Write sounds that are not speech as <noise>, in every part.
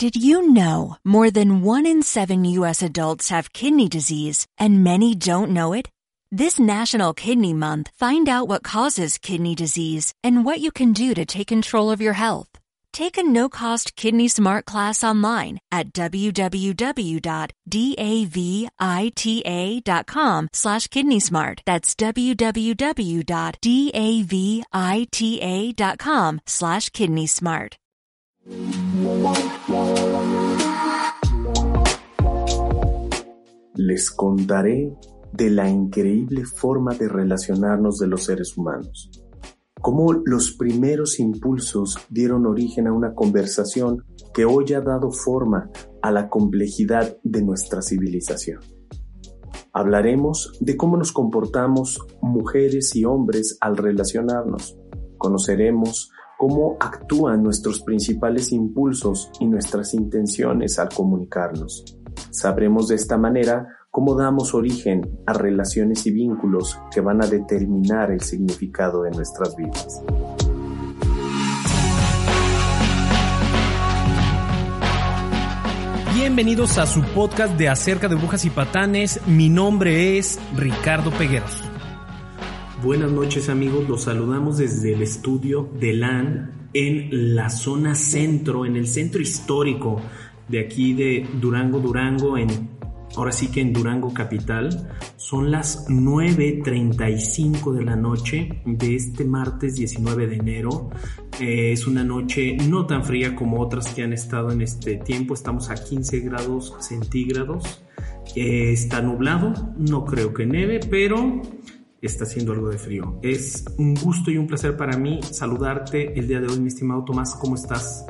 Did you know more than one in seven U.S. adults have kidney disease and many don't know it? This National Kidney Month, find out what causes kidney disease and what you can do to take control of your health. Take a no-cost Kidney Smart class online at www.davita.com slash kidney smart. That's www.davita.com slash kidney smart. Les contaré de la increíble forma de relacionarnos de los seres humanos. Cómo los primeros impulsos dieron origen a una conversación que hoy ha dado forma a la complejidad de nuestra civilización. Hablaremos de cómo nos comportamos mujeres y hombres al relacionarnos. Conoceremos cómo actúan nuestros principales impulsos y nuestras intenciones al comunicarnos. Sabremos de esta manera cómo damos origen a relaciones y vínculos que van a determinar el significado de nuestras vidas. Bienvenidos a su podcast de acerca de brujas y patanes. Mi nombre es Ricardo Pegueros. Buenas noches amigos, los saludamos desde el estudio de LAN en la zona centro, en el centro histórico de aquí de Durango, Durango, en ahora sí que en Durango Capital. Son las 9.35 de la noche de este martes 19 de enero. Eh, es una noche no tan fría como otras que han estado en este tiempo. Estamos a 15 grados centígrados. Eh, está nublado, no creo que neve, pero está haciendo algo de frío. Es un gusto y un placer para mí saludarte el día de hoy, mi estimado Tomás. ¿Cómo estás?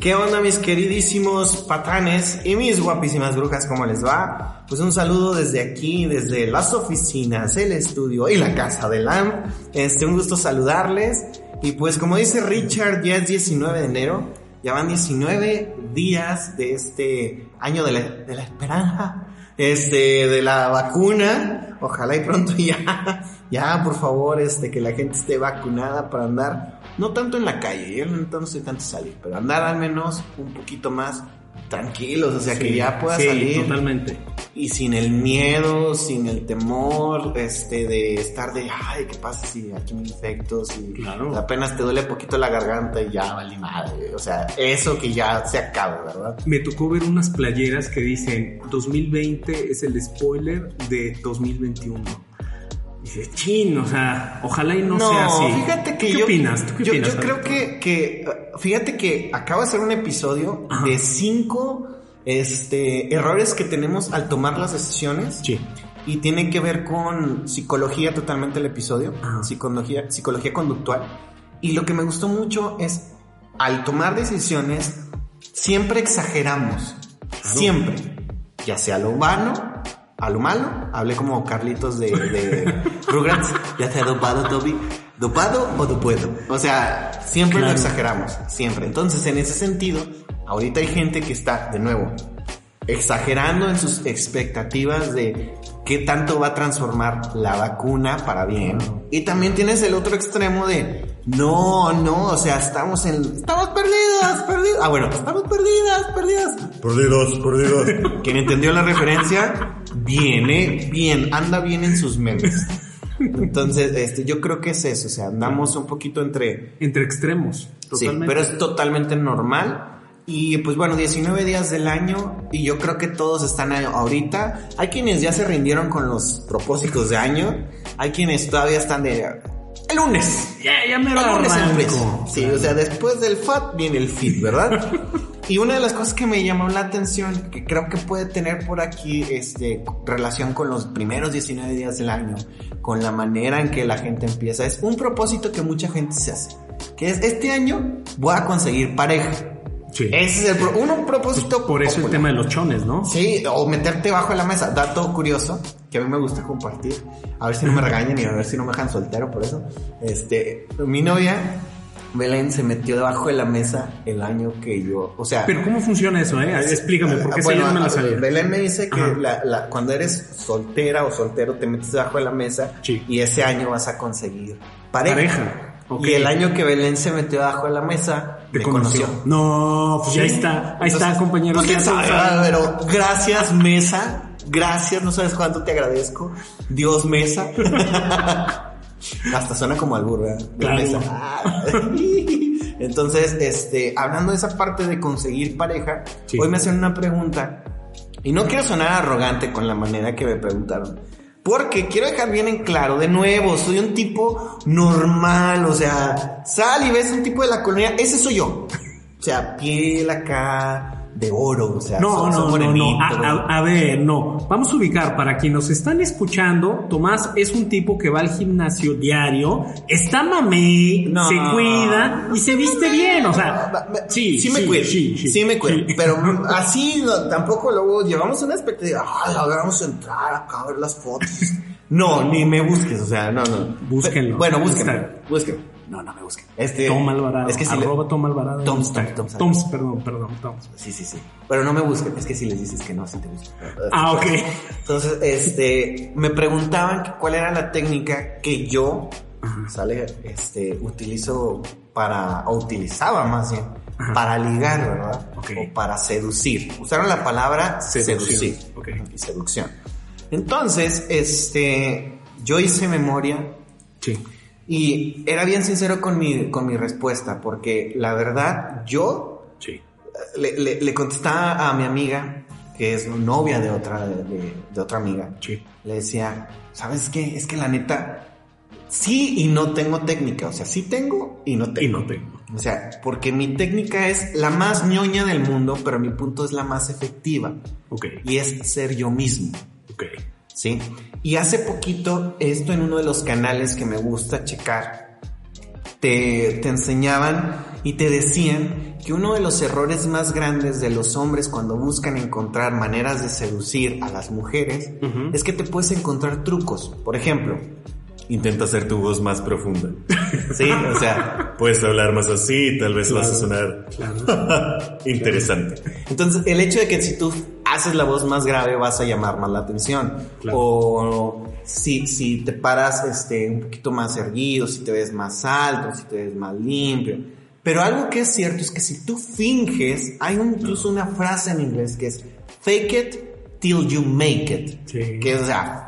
¿Qué onda mis queridísimos patanes y mis guapísimas brujas? ¿Cómo les va? Pues un saludo desde aquí, desde las oficinas, el estudio y la casa de LAM. Este, un gusto saludarles. Y pues como dice Richard, ya es 19 de enero. Ya van 19 días de este año de la, de la esperanza, este, de la vacuna. Ojalá y pronto <laughs> ya, ya por favor, este, que la gente esté vacunada para andar no tanto en la calle, yo no sé tanto salir, pero andar al menos un poquito más tranquilos, o sea, que ya pueda sí, salir. Totalmente. Y sin el miedo, sin el temor, este, de estar de, ay, ¿qué pasa si aquí me infecto? Si Claro. apenas te duele poquito la garganta y ya vale madre. O sea, eso que ya se acaba, ¿verdad? Me tocó ver unas playeras que dicen 2020 es el spoiler de 2021. Dices, chin, o sea, ojalá y no, sea así. fíjate que ¿Qué yo. opinas? ¿Tú qué yo, opinas? yo creo que, que, fíjate que acabo de hacer un episodio Ajá. de cinco este, errores que tenemos al tomar las decisiones. Sí. Y tiene que ver con psicología totalmente el episodio, Ajá. psicología, psicología conductual. Y lo que me gustó mucho es, al tomar decisiones, siempre exageramos. Siempre. Ya sea lo vano, a lo malo. Hablé como Carlitos de, de <laughs> Rugrats. Ya sea dopado, Toby. ¿Dopado o dopuedo? O sea, siempre Claro. lo exageramos. Siempre. Entonces, en ese sentido, ahorita hay gente que está, de nuevo, exagerando en sus expectativas de qué tanto va a transformar la vacuna para bien. Y también tienes el otro extremo de no, no, o sea, estamos en estamos perdidas, perdidas. Ah, bueno, estamos perdidas, perdidas. Perdidos, perdidos. Quien entendió la referencia, viene bien, anda bien en sus memes. <laughs> Entonces, este, yo creo que es eso, o sea, andamos un poquito entre Entre extremos. Sí, pero es totalmente normal. Y pues bueno, 19 días del año y yo creo que todos están ahorita. Hay quienes ya se rindieron con los propósitos de año. Hay quienes todavía están de... El lunes. Ya, ya me lo El lunes. Sí, o sea, después del FAT viene el FIT, ¿verdad? <laughs> y una de las cosas que me llamó la atención, que creo que puede tener por aquí este, relación con los primeros 19 días del año, con la manera en que la gente empieza, es un propósito que mucha gente se hace. Que es, este año voy a conseguir pareja. Sí. Ese es el pro- un propósito. Por eso el popular. tema de los chones, ¿no? Sí, o meterte bajo la mesa. Dato curioso que a mí me gusta compartir. A ver si no me regañan y a ver si no me dejan soltero por eso. Este, mi novia, Belén, se metió debajo de la mesa el año que yo, o sea. Pero ¿cómo funciona eso, eh? Explícame, porque Bueno, no me la sabía. Belén me dice que Ajá. la- la- cuando eres soltera o soltero te metes debajo de la mesa Sí. y ese año vas a conseguir pareja. Pareja. Y el año que Belén se metió debajo de la mesa, ¿Te conoció? No, pues ya está, ahí está, compañero. Pues, pero gracias, Mesa. Gracias, no sabes cuánto te agradezco. Dios Mesa. <laughs> Hasta suena como albur, ¿verdad? Claro. <laughs> Entonces, este, hablando de esa parte de conseguir pareja, hoy me hacen una pregunta y no quiero sonar arrogante con la manera que me preguntaron. Porque quiero dejar bien en claro, de nuevo, soy un tipo normal, o sea, sal y ves un tipo de la colonia, ese soy yo. <laughs> O sea, piel acá, de oro, o sea, no, no, no, no, a, ver, no. Vamos a ubicar para quienes nos están escuchando, Tomás es un tipo que va al gimnasio diario, está mamé, se cuida y se viste bien, o sea, sí, sí me cuido, sí, sí, me cuido, pero <laughs> así tampoco luego llevamos una expectativa, ay, vamos a entrar acá a ver las fotos. <laughs> No, ni me busques, o sea, no, no. Búsquenlo. Bueno, búsquenlo, búsquenlo. No, no me busquen. Este, Tom Alvarado. Es que si arroba le... Tom Alvarado. Toms, Toms, Toms, perdón, perdón, Toms. Sí, sí, sí. Pero no me busquen. Es que si les dices que no, sí te buscan. Ah, ok. Entonces, este, me preguntaban cuál era la técnica que yo, sale, este, utilizo para, o utilizaba más bien, para ligar, ¿verdad? O para seducir. Usaron la palabra seducir. Okay. Y seducción. Entonces, este, yo hice memoria. Sí y era bien sincero con mi, con mi respuesta, porque la verdad, yo sí. le, le, contestaba a mi amiga, que es novia de otra, de, de, otra amiga. Sí. Le decía, ¿sabes qué? Es que la neta, sí y no tengo técnica. O sea, sí tengo y no tengo. Y no tengo. O sea, porque mi técnica es la más ñoña del mundo, pero mi punto es la más efectiva. Ok. Y es ser yo mismo. Ok. ¿Sí? Y hace poquito, esto en uno de los canales que me gusta checar, te, te enseñaban y te decían que uno de los errores más grandes de los hombres cuando buscan encontrar maneras de seducir a las mujeres es que te puedes encontrar trucos. Por ejemplo, intenta hacer tu voz más profunda. Sí, o sea, puedes hablar más así, tal vez vas a sonar <laughs> interesante. Entonces, el hecho de que si tú haces la voz más grave vas a llamar más la atención. O si, si te paras este, un poquito más erguido, si te ves más alto, si te ves más limpio. Pero algo que es cierto es que si tú finges, hay incluso una frase en inglés que es fake it till you make it. Que es, o sea,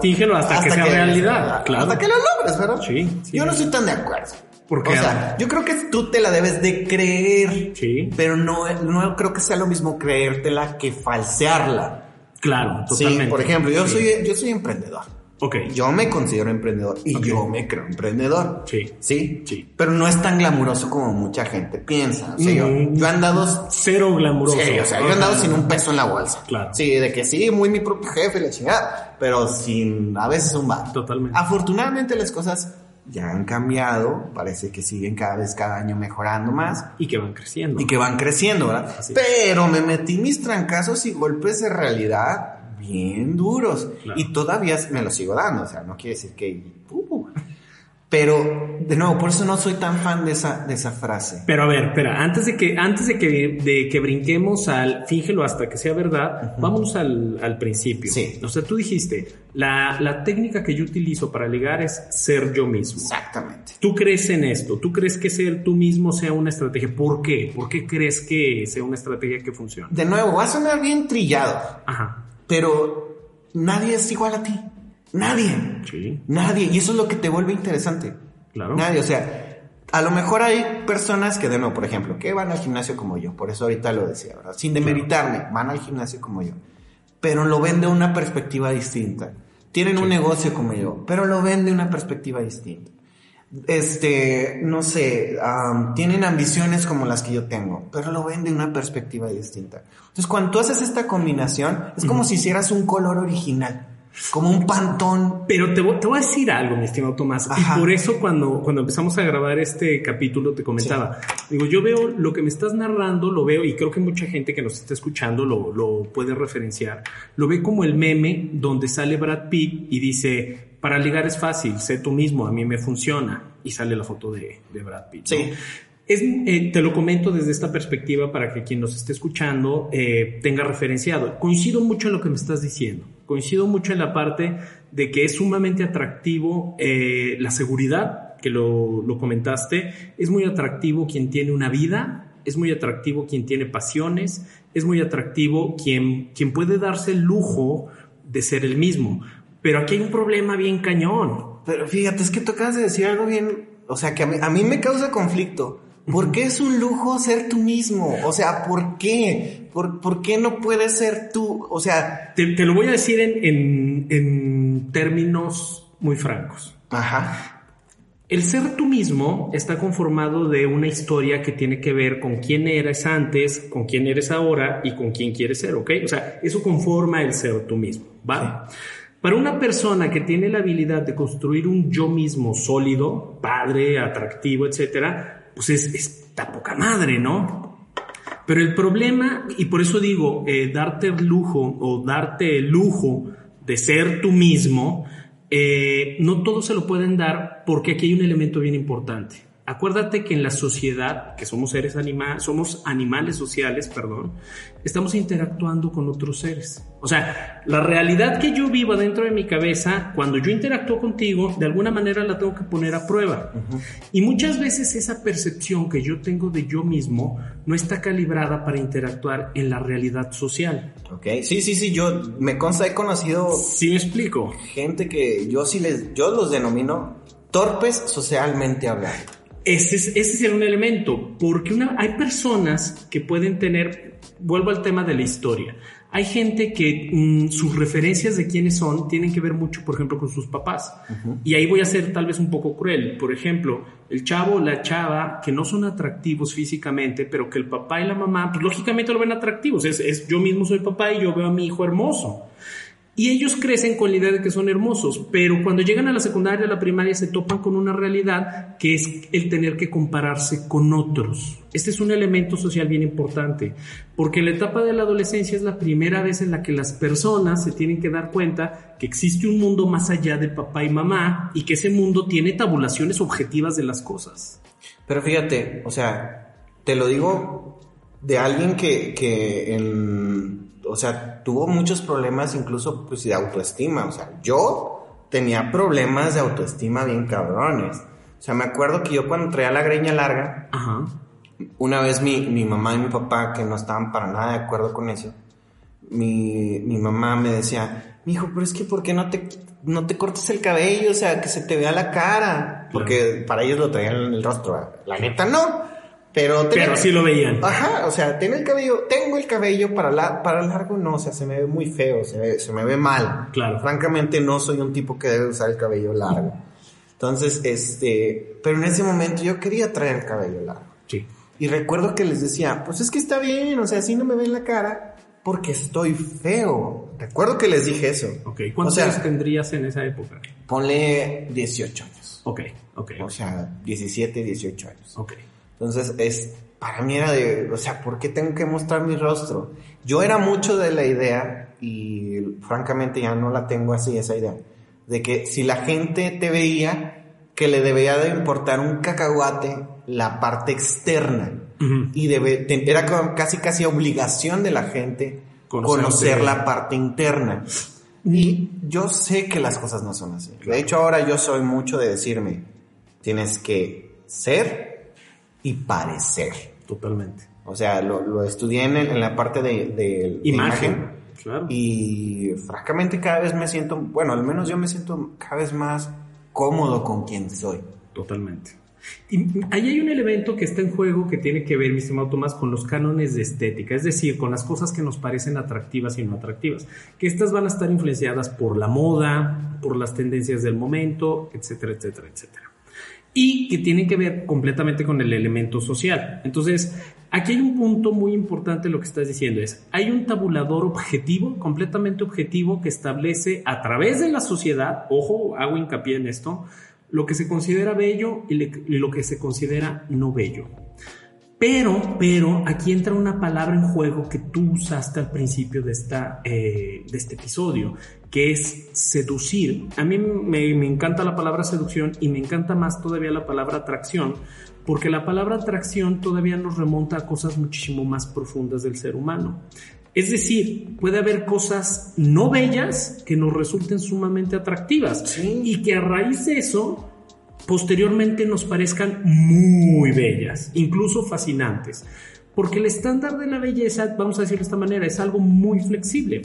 Fíjelo hasta, que sea realidad. Hasta que lo logres, ¿verdad? Sí, Yo no estoy tan de acuerdo. Porque, o sea, yo creo que tú te la debes de creer. Sí. Pero no, no creo que sea lo mismo creértela que falsearla. Claro, totalmente. Sí, por ejemplo, yo soy, yo soy emprendedor. Ok. Yo me considero emprendedor y yo me creo emprendedor. Sí. Sí. Sí. Pero no es tan glamuroso como mucha gente piensa. O sea, yo, mm. he andado. Cero glamuroso. Sí, o sea, yo he andado sin un peso en la bolsa. Claro. Sí, de que sí, muy mi propio jefe, la chingada. Pero sin a veces un bar. Totalmente. Afortunadamente las cosas ya han cambiado, parece que siguen cada vez, cada año mejorando más. Y que van creciendo. Y que van creciendo, ¿verdad? Pero me metí mis trancazos y golpes de realidad bien duros. Y todavía me los sigo dando, o sea, no quiere decir que... Uh, pero, de nuevo, por eso no soy tan fan de esa, de esa frase. Pero a ver, espera, antes de que, antes de que, de que brinquemos al fíjelo hasta que sea verdad, vamos al, al, principio. Sí. O sea, tú dijiste, la, la técnica que yo utilizo para ligar es ser yo mismo. Exactamente. ¿Tú crees en esto? ¿Tú crees que ser tú mismo sea una estrategia? ¿Por qué? ¿Por qué crees que sea una estrategia que funcione? De nuevo, va a sonar bien trillado. Ajá. Pero nadie es igual a ti. Nadie. Sí. Nadie. Y eso es lo que te vuelve interesante. Claro. Nadie. O sea, a lo mejor hay personas que, de nuevo, por ejemplo, que van al gimnasio como yo. Por eso ahorita lo decía, ¿verdad? Sin demeritarme, van al gimnasio como yo. Pero lo ven de una perspectiva distinta. Tienen un negocio como yo, pero lo ven de una perspectiva distinta. Este, no sé, tienen ambiciones como las que yo tengo, pero lo ven de una perspectiva distinta. Entonces, cuando tú haces esta combinación, es como si hicieras un color original como un pantón. Pero te, te, voy a decir algo, mi estimado Tomás. Y por eso cuando, cuando empezamos a grabar este capítulo te comentaba, digo, yo veo lo que me estás narrando, lo veo y creo que mucha gente que nos está escuchando lo, lo puede referenciar, lo ve como el meme donde sale Brad Pitt y dice, para ligar es fácil, sé tú mismo, a mí me funciona. Y sale la foto de, de Brad Pitt. Sí. Es, eh, te lo comento desde esta perspectiva para que quien nos esté escuchando eh, tenga referenciado. Coincido mucho en lo que me estás diciendo. Coincido mucho en la parte de que es sumamente atractivo eh, la seguridad que lo, lo comentaste, es muy atractivo quien tiene una vida, es muy atractivo quien tiene pasiones, es muy atractivo quien, quien puede darse el lujo de ser el mismo. Pero aquí hay un problema bien cañón. Pero fíjate, es que tú acabas de decir algo bien, o sea, que a mí, a mí me causa conflicto. ¿Por qué es un lujo ser tú mismo? O sea, ¿por qué? ¿Por, por qué no puedes ser tú? O sea... Te, te lo voy a decir en, en, en términos muy francos. Ajá. El ser tú mismo está conformado de una historia que tiene que ver con quién eres antes, con quién eres ahora y con quién quieres ser, ¿ok? O sea, eso conforma el ser tú mismo, ¿va? Para una persona que tiene la habilidad de construir un yo mismo sólido, padre, atractivo, etcétera, pues es, está poca madre, ¿no? Pero el problema, y por eso digo, eh, darte el lujo o darte el lujo de ser tú mismo, eh, no todos se lo pueden dar porque aquí hay un elemento bien importante. Acuérdate que en la sociedad, que somos seres animales, somos animales sociales, perdón, estamos interactuando con otros seres. O sea, la realidad que yo vivo dentro de mi cabeza, cuando yo interactúo contigo, de alguna manera la tengo que poner a prueba. Y muchas veces esa percepción que yo tengo de yo mismo no está calibrada para interactuar en la realidad social. Ok, sí, sí, sí, yo me consta, he conocido Sí, me explico. gente que yo sí les, yo los denomino torpes socialmente hablando. Ese es, ese es un elemento, porque una, hay personas que pueden tener, vuelvo al tema de la historia, hay gente que mm, sus referencias de quiénes son tienen que ver mucho, por ejemplo, con sus papás. Y ahí voy a ser tal vez un poco cruel. Por ejemplo, el chavo o la chava que no son atractivos físicamente, pero que el papá y la mamá, pues lógicamente lo ven atractivos. Es, es yo mismo soy papá y yo veo a mi hijo hermoso. Y ellos crecen con la idea de que son hermosos, pero cuando llegan a la secundaria, a la primaria, se topan con una realidad que es el tener que compararse con otros. Este es un elemento social bien importante, porque la etapa de la adolescencia es la primera vez en la que las personas se tienen que dar cuenta que existe un mundo más allá de papá y mamá y que ese mundo tiene tabulaciones objetivas de las cosas. Pero fíjate, o sea, te lo digo de alguien que, que en, o sea, tuvo muchos problemas incluso pues de autoestima. O sea, yo tenía problemas de autoestima bien cabrones. O sea, me acuerdo que yo cuando traía la greña larga, Ajá. una vez mi, mi mamá y mi papá, que no estaban para nada de acuerdo con eso, mi, mi mamá me decía, hijo, pero es que ¿por qué no te, no te cortas el cabello? O sea, que se te vea la cara. Porque para ellos lo traían en el rostro. La neta no. Pero, Pero sí lo veían. Ajá, o sea, tiene el cabello, tengo el cabello para, la, para largo, no, o sea, se me ve muy feo, se, ve- se me ve mal. Claro. Francamente, no soy un tipo que debe usar el cabello largo. Entonces, este, pero en ese momento yo quería traer el cabello largo. Sí. Y recuerdo que les decía, pues es que está bien, o sea, así no me ven la cara porque estoy feo. Recuerdo que les dije eso. Ok. ¿Cuántos O sea, años tendrías en esa época? Ponle 18 años. Ok, ok, O sea, 17, 18 años. ok. Entonces, es, para mí era de, o sea, ¿por qué tengo que mostrar mi rostro? Yo era mucho de la idea, y francamente ya no la tengo así, esa idea, de que si la gente te veía, que le debía de importar un cacahuate la parte externa. Ujú. Y debe, era casi casi obligación de la gente Conocerte. conocer la parte interna. Y yo sé que las cosas no son así. De hecho, ahora yo soy mucho de decirme, tienes que ser y parecer. Totalmente. O sea, lo, lo estudié en, el- en la parte de, de- de Imagen. Claro. Y francamente cada vez me siento, bueno, al menos yo me siento cada vez más cómodo con quien soy. Totalmente. Y ahí hay un elemento que está en juego que tiene que ver, mi estimado Tomás, con los cánones de estética, es decir, con las cosas que nos parecen atractivas y no atractivas. Que estas van a estar influenciadas por la moda, por las tendencias del momento, etcétera, etcétera, etcétera. Y que tienen que ver completamente con el elemento social. Entonces, aquí hay un punto muy importante lo que estás diciendo es, hay un tabulador objetivo, completamente objetivo, que establece a través de la sociedad, ojo, hago hincapié en esto, lo que se considera bello y, lo que se considera no bello. Pero, pero, aquí entra una palabra en juego que tú usaste al principio de, esta, eh, de este episodio, que es seducir. A mí me, me encanta la palabra seducción y me encanta más todavía la palabra atracción, porque la palabra atracción todavía nos remonta a cosas muchísimo más profundas del ser humano. Es decir, puede haber cosas no bellas que nos resulten sumamente atractivas Sí. y que a raíz de eso posteriormente nos parezcan muy bellas, incluso fascinantes. Porque el estándar de la belleza, vamos a decirlo de esta manera, es algo muy flexible.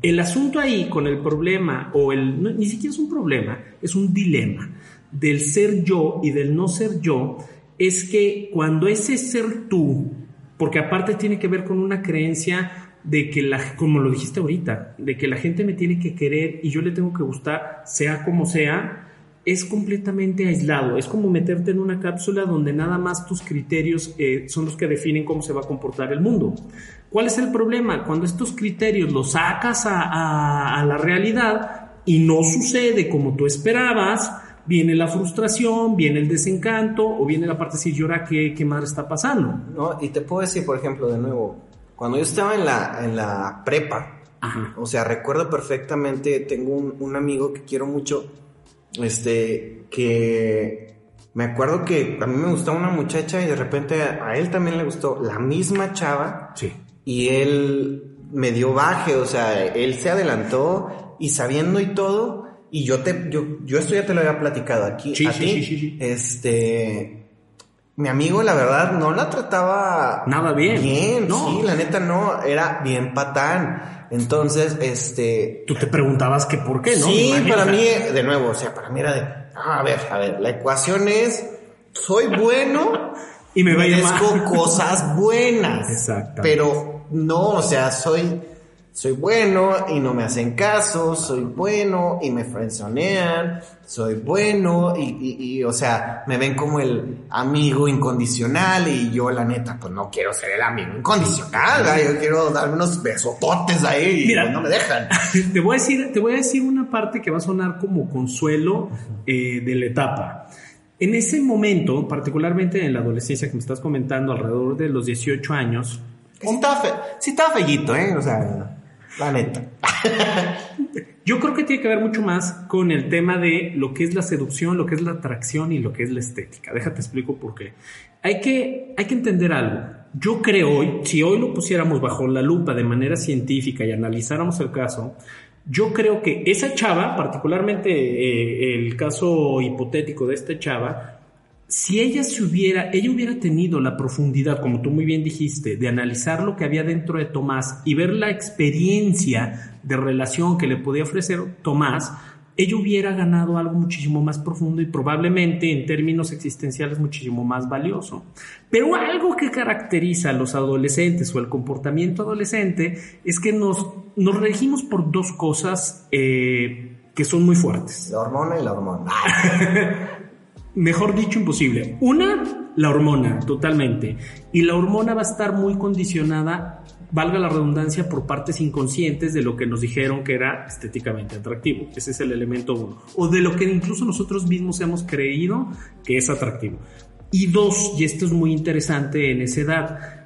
El asunto ahí con el problema, o el, ni siquiera es un problema, es un dilema del ser yo y del no ser yo, es que cuando ese ser tú, porque aparte tiene que ver con una creencia de que la, como lo dijiste ahorita, de que la gente me tiene que querer y yo le tengo que gustar, sea como sea, es completamente aislado. Es como meterte en una cápsula donde nada más tus criterios eh, son los que definen cómo se va a comportar el mundo. ¿Cuál es el problema? Cuando estos criterios los sacas a, la realidad y no sucede como tú esperabas, viene la frustración, viene el desencanto o viene la parte de decir, llora, ¿qué, qué madre está pasando? No, y te puedo decir, por ejemplo, de nuevo, cuando yo estaba en la, en la prepa, o sea, recuerdo perfectamente, tengo un, un amigo que quiero mucho, este, que me acuerdo que a mí me gustaba una muchacha y de repente a, él también le gustó la misma chava. Sí. Y él me dio baje, o sea, él se adelantó y sabiendo y todo, y yo te, yo, yo esto ya te lo había platicado aquí. Sí, sí, sí, sí, Este, mi amigo, la verdad, no la trataba nada bien. Bien, no. sí, la neta no, era bien patán. Entonces, este... Tú te preguntabas que por qué, ¿no? Sí, para mí, de nuevo, o sea, para mí era de, ah, a ver, a ver, la ecuación es, soy bueno y me merezco cosas buenas. Exacto. Pero no, o sea, soy soy bueno y no me hacen caso, soy bueno y me frenzonean, soy bueno y, y, o sea, me ven como el amigo incondicional y yo la neta, pues no quiero ser el amigo incondicional, yo quiero darme unos besototes ahí y pues no me dejan. <laughs> Te voy, a decir, te voy a decir una parte que va a sonar como consuelo eh, de la etapa. En ese momento, particularmente en la adolescencia que me estás comentando, alrededor de los 18 años, Sí estaba, fe, sí estaba fellito, ¿eh? O sea, la neta. <laughs> Yo creo que tiene que ver mucho más con el tema de lo que es la seducción, lo que es la atracción y lo que es la estética. Déjate explico por qué. Hay que, hay que entender algo. Yo creo, si hoy lo pusiéramos bajo la lupa de manera científica y analizáramos el caso, yo creo que esa chava, particularmente eh, el caso hipotético de esta chava, si ella se hubiera, ella hubiera tenido la profundidad, como tú muy bien dijiste, de analizar lo que había dentro de Tomás y ver la experiencia de relación que le podía ofrecer Tomás, ella hubiera ganado algo muchísimo más profundo y probablemente en términos existenciales muchísimo más valioso. Pero algo que caracteriza a los adolescentes o el comportamiento adolescente es que nos, nos regimos por dos cosas eh, que son muy fuertes. La hormona y la hormona. <laughs> mejor dicho, imposible. Una, la hormona, totalmente. Y la hormona va a estar muy condicionada, valga la redundancia, por partes inconscientes de lo que nos dijeron que era estéticamente atractivo. Ese es el elemento uno. O de lo que incluso nosotros mismos hemos creído que es atractivo. Y dos, y esto es muy interesante en esa edad,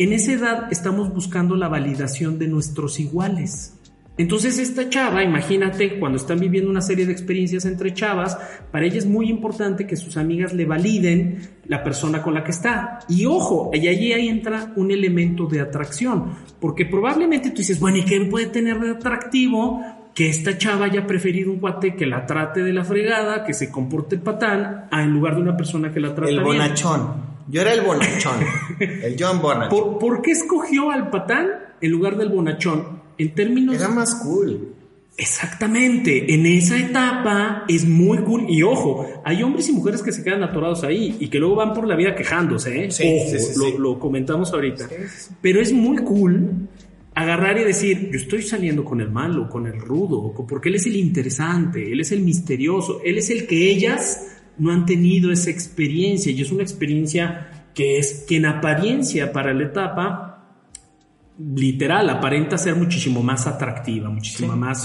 en esa edad estamos buscando la validación de nuestros iguales. Entonces esta chava, imagínate, cuando están viviendo una serie de experiencias entre chavas, para ella es muy importante que sus amigas le validen la persona con la que está. Y ojo, y allí ahí entra un elemento de atracción, porque probablemente tú dices, bueno, ¿y qué puede tener de atractivo? Que esta chava haya preferido un cuate que la trate de la fregada, que se comporte patán, a en lugar de una persona que la trata El bonachón. Yo era el bonachón. <laughs> el John Bonachón. ¿Por qué escogió al patán en lugar del bonachón? En términos... Era más cool. Exactamente, en esa etapa es muy cool y ojo, hay hombres y mujeres que se quedan atorados ahí y que luego van por la vida quejándose, ¿eh? Sí, ojo, lo, comentamos ahorita. Pero es muy cool agarrar y decir, yo estoy saliendo con el malo, con el rudo, porque él es el interesante, él es el misterioso, él es el que ellas no han tenido esa experiencia y es una experiencia que es que en apariencia para la etapa literal, aparenta ser muchísimo más atractiva, muchísimo más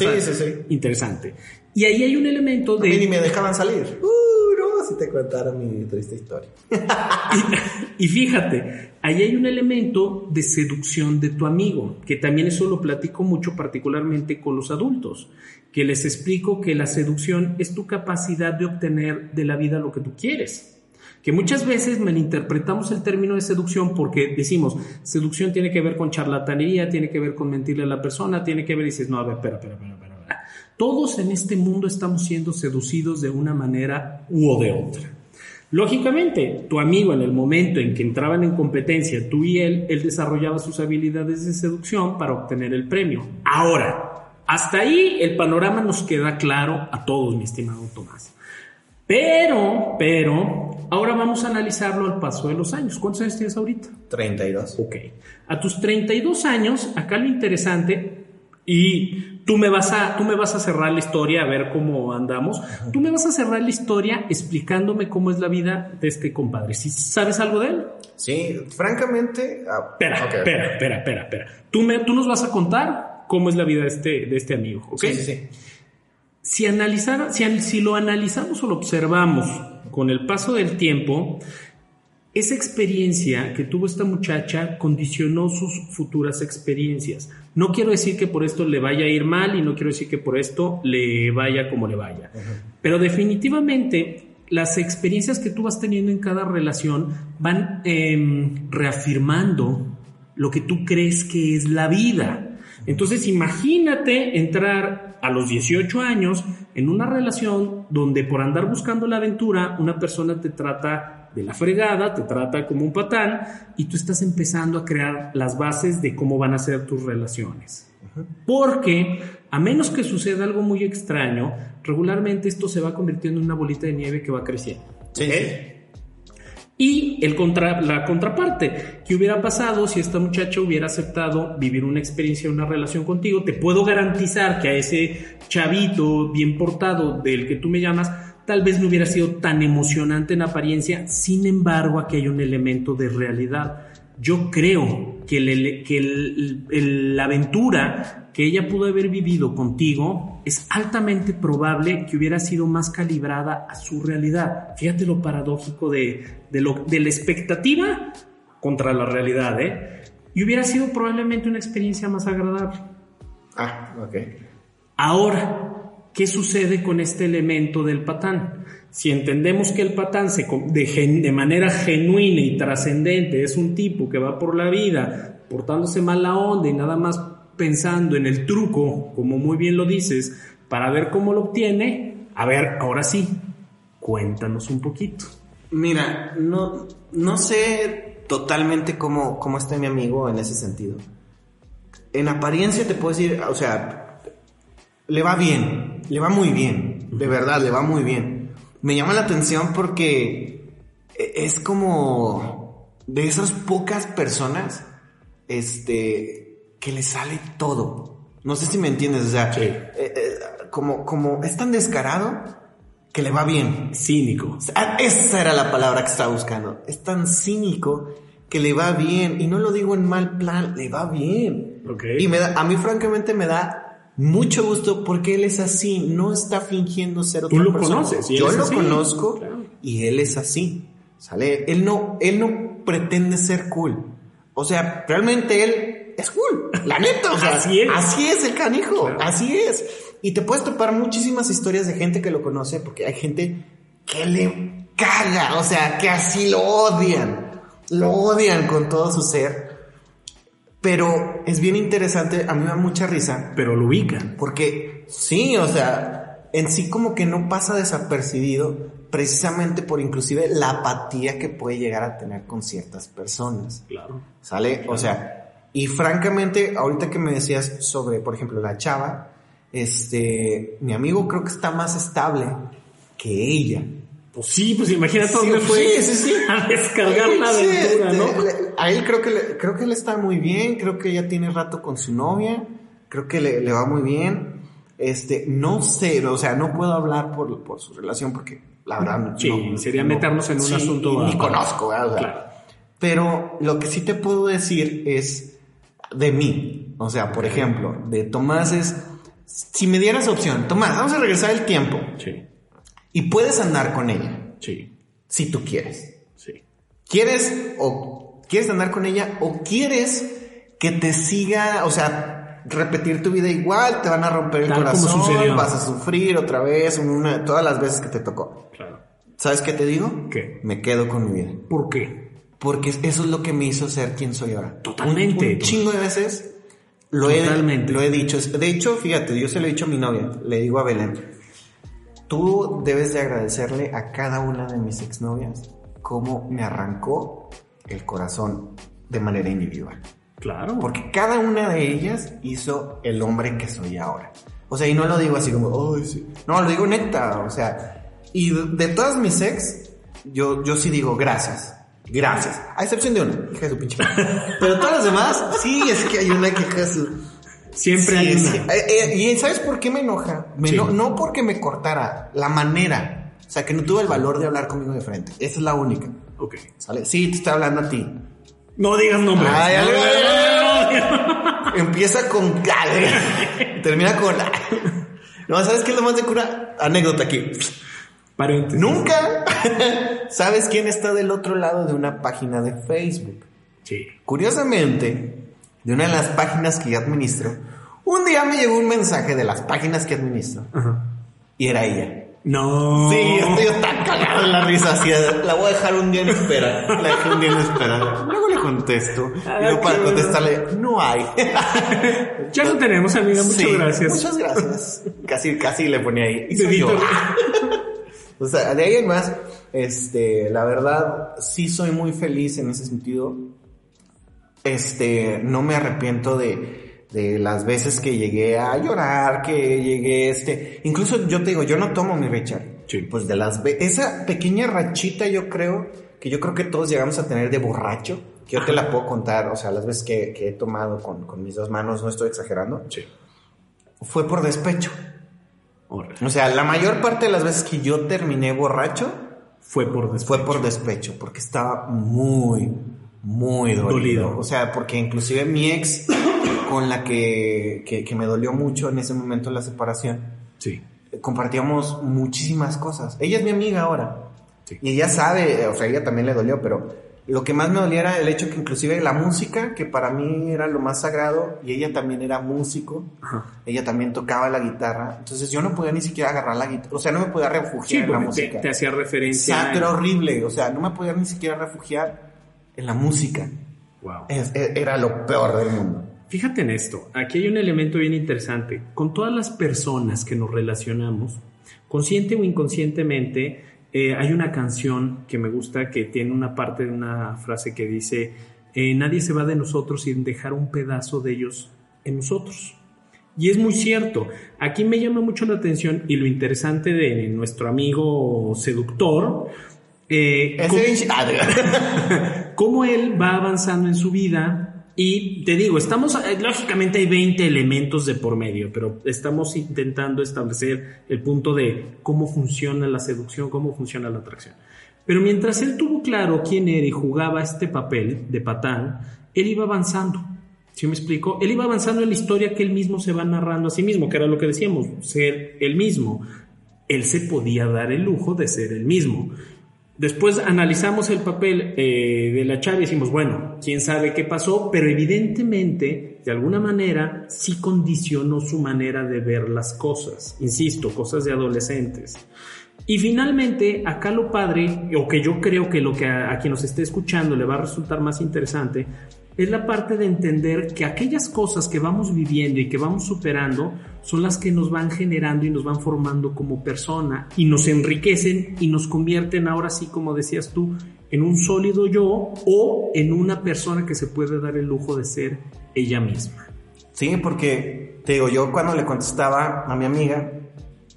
interesante. Y ahí hay un elemento de... A ni me dejaban salir. Uh, no, si te contara mi triste historia. <laughs> y, fíjate, ahí hay un elemento de seducción de tu amigo, que también eso lo platico mucho particularmente con los adultos, que les explico que la seducción es tu capacidad de obtener de la vida lo que tú quieres que muchas veces malinterpretamos el término de seducción porque decimos, seducción tiene que ver con charlatanería, tiene que ver con mentirle a la persona, tiene que ver, y dices, no, a ver, espera, espera, espera, espera. Todos en este mundo estamos siendo seducidos de una manera u de otra. Lógicamente, tu amigo en el momento en que entraban en competencia, tú y él, él desarrollaba sus habilidades de seducción para obtener el premio. Ahora, hasta ahí el panorama nos queda claro a todos, mi estimado Tomás. Pero, pero, ahora vamos a analizarlo al paso de los años. ¿Cuántos años tienes ahorita? 32. Ok. A tus 32 años, acá lo interesante, y tú me vas a, tú me vas a cerrar la historia a ver cómo andamos. Tú me vas a cerrar la historia explicándome cómo es la vida de este compadre. ¿Sí ¿Sabes algo de él? Sí, francamente. Ah, espera, espera, espera, espera, espera. Tú, me, tú nos vas a contar cómo es la vida de este, de este amigo, ¿ok? Sí, sí, sí. Si, analizar, si, si lo analizamos o lo observamos con el paso del tiempo, esa experiencia que tuvo esta muchacha condicionó sus futuras experiencias. No quiero decir que por esto le vaya a ir mal y no quiero decir que por esto le vaya como le vaya. Pero definitivamente las experiencias que tú vas teniendo en cada relación van em, reafirmando lo que tú crees que es la vida. Entonces imagínate entrar a los 18 años en una relación donde por andar buscando la aventura una persona te trata de la fregada, te trata como un patán y tú estás empezando a crear las bases de cómo van a ser tus relaciones. Porque a menos que suceda algo muy extraño, regularmente esto se va convirtiendo en una bolita de nieve que va creciendo. Sí. Y el contra, la contraparte, ¿qué hubiera pasado si esta muchacha hubiera aceptado vivir una experiencia, una relación contigo? Te puedo garantizar que a ese chavito bien portado del que tú me llamas, tal vez no hubiera sido tan emocionante en apariencia, sin embargo aquí hay un elemento de realidad. Yo creo que, que la aventura que ella pudo haber vivido contigo, es altamente probable que hubiera sido más calibrada a su realidad. Fíjate lo paradójico de, lo, de la expectativa contra la realidad, ¿eh? Y hubiera sido probablemente una experiencia más agradable. Ah, ok. Ahora, ¿qué sucede con este elemento del patán? Si entendemos que el patán se, de, de manera genuina y trascendente es un tipo que va por la vida portándose mal la onda y nada más pensando en el truco, como muy bien lo dices, para ver cómo lo obtiene, a ver, ahora sí, cuéntanos un poquito. Mira, no, no sé totalmente cómo, cómo está mi amigo en ese sentido. En apariencia te puedo decir, o sea, le va bien, le va muy bien, de verdad, le va muy bien. Me llama la atención porque es como de esas pocas personas, este, que le sale todo. No sé si me entiendes, o sea, eh, eh, como, como es tan descarado que le va bien. Cínico. Esa era la palabra que estaba buscando. Es tan cínico que le va bien. Y no lo digo en mal plan, le va bien. Y me da, a mí francamente me da mucho gusto porque él es así, no está fingiendo ser otra Tú lo persona. conoces. Yo lo conozco y él es así. ¿Sale? Él no, él no pretende ser cool. O sea, realmente él es cool. La neta, o sea, así es. Así es el canijo, así es. Y te puedes topar muchísimas historias de gente que lo conoce, porque hay gente que le caga, o sea, que así lo odian. Lo odian con todo su ser. Pero es bien interesante, a mí me da mucha risa. Pero lo ubican. Porque sí, o sea, en sí como que no pasa desapercibido, precisamente por inclusive la apatía que puede llegar a tener con ciertas personas. Claro. ¿Sale? O sea, y francamente, ahorita que me decías sobre, por ejemplo, la chava, este, mi amigo creo que está más estable que ella. Pues sí, pues imagínate dónde fue sí, sí, <laughs> a descargar la aventura, ¿no? a él creo que le, creo que él está muy bien, creo que ella tiene rato con su novia, creo que le, va muy bien. Este, no sé, o sea, no puedo hablar por, por su relación porque la verdad sí, sería meternos en un asunto. Ni conozco, ¿verdad? Pero lo que sí te puedo decir es de mí. O sea, por ejemplo, de Tomás es, si me dieras opción, Tomás, vamos a regresar el tiempo. Sí. Y puedes andar con ella. Sí. Si tú quieres. Sí. ¿Quieres o quieres andar con ella o quieres que te siga, o sea, repetir tu vida igual, te van a romper el corazón, vas a sufrir otra vez, una, todas las veces que te tocó. Claro. ¿Sabes qué te digo? ¿Qué? Me quedo con mi vida. ¿Por qué? Porque eso es lo que me hizo ser quien soy ahora. Totalmente. Un, chingo de veces Lo he, lo he dicho. De hecho, fíjate, yo se lo he dicho a mi novia, le digo a Belén, tú debes de agradecerle a cada una de mis exnovias cómo me arrancó el corazón de manera individual. Claro. Porque cada una de ellas hizo el hombre que soy ahora. O sea, y no lo digo así como, ay, sí. No, lo digo neta, o sea. Y de, todas mis ex, yo, yo sí digo gracias. Gracias. A excepción de una, hija de su pinche. Pero todas las demás, sí, es que hay una que hija su. Siempre hay una. Eh, eh, y ¿sabes por qué me enoja? no, porque me cortara, la manera. O sea, que no tuvo el valor de hablar conmigo de frente. Esa es la única. Ok. ¿Sale? Sí, te estoy hablando a ti. No digas nombre. <laughs> Empieza con. <laughs> Termina con. No, ¿sabes qué es lo más de cura? Anécdota aquí. Paréntesis. Nunca <laughs> sabes quién está del otro lado de una página de Facebook. Sí. Curiosamente, de una de las páginas que yo administro, un día me llegó un mensaje de las páginas que administro. Y era ella. No. Sí, estoy tan cagado en la risa así. La voy a dejar un día en espera. La dejé un día en espera. Luego le contesto. y luego para contestarle, no hay. ya lo tenemos, amiga. Muchas gracias. Muchas gracias. Casi, casi le ponía ahí. Y yo. <laughs> o sea, de ahí en más, este, la verdad, sí soy muy feliz en ese sentido. Este, no me arrepiento de, de las veces que llegué a llorar, que llegué este, incluso yo te digo, yo no tomo mi Richard. Sí. Pues de las esa pequeña rachita yo creo que yo creo que todos llegamos a tener de borracho, que yo te la puedo contar, o sea, las veces que, he tomado con, con, mis dos manos, no estoy exagerando. Sí. Fue por despecho. O sea, la mayor parte de las veces que yo terminé borracho fue por despecho. Fue por despecho, porque estaba muy, muy dolido. O sea, porque inclusive mi ex <coughs> con la que, que, me dolió mucho en ese momento la separación. Sí. Compartíamos muchísimas cosas. Ella es mi amiga ahora. Sí. Y ella sabe, o sea, ella también le dolió, pero lo que más me dolía era el hecho que inclusive la música, que para mí era lo más sagrado, y ella también era músico, ella también tocaba la guitarra, entonces yo no podía ni siquiera agarrar la guitarra, o sea, no me podía refugiar en la música. Te, hacía referencia. era horrible, o sea, no me podía ni siquiera refugiar en la música. Wow. E, era lo peor del mundo. Fíjate en esto, aquí hay un elemento bien interesante. Con todas las personas que nos relacionamos, consciente o inconscientemente, eh, hay una canción que me gusta que tiene una parte de una frase que dice, eh, nadie se va de nosotros sin dejar un pedazo de ellos en nosotros. Y es muy cierto. Aquí me llama mucho la atención y lo interesante de nuestro amigo seductor. Eh, <laughs> <laughs> cómo él va avanzando en su vida, y te digo, estamos, eh, lógicamente hay 20 elementos de por medio, pero estamos intentando establecer el punto de cómo funciona la seducción, cómo funciona la atracción. Pero mientras él tuvo claro quién era y jugaba este papel de patán, él iba avanzando. ¿Sí me explico? Él iba avanzando en la historia que él mismo se va narrando a sí mismo, que era lo que decíamos, ser el mismo. Él se podía dar el lujo de ser el mismo. Después analizamos el papel eh, de la chava y decimos, bueno, quién sabe qué pasó, pero evidentemente, de alguna manera, sí condicionó su manera de ver las cosas. Insisto, cosas de adolescentes. Y finalmente, acá lo padre, o que yo creo que lo que a, a quien nos esté escuchando le va a resultar más interesante, es la parte de entender que aquellas cosas que vamos viviendo y que vamos superando son las que nos van generando y nos van formando como persona y nos enriquecen y nos convierten ahora sí, como decías tú, en un sólido yo o en una persona que se puede dar el lujo de ser ella misma. Sí, porque te digo, yo cuando le contestaba a mi amiga,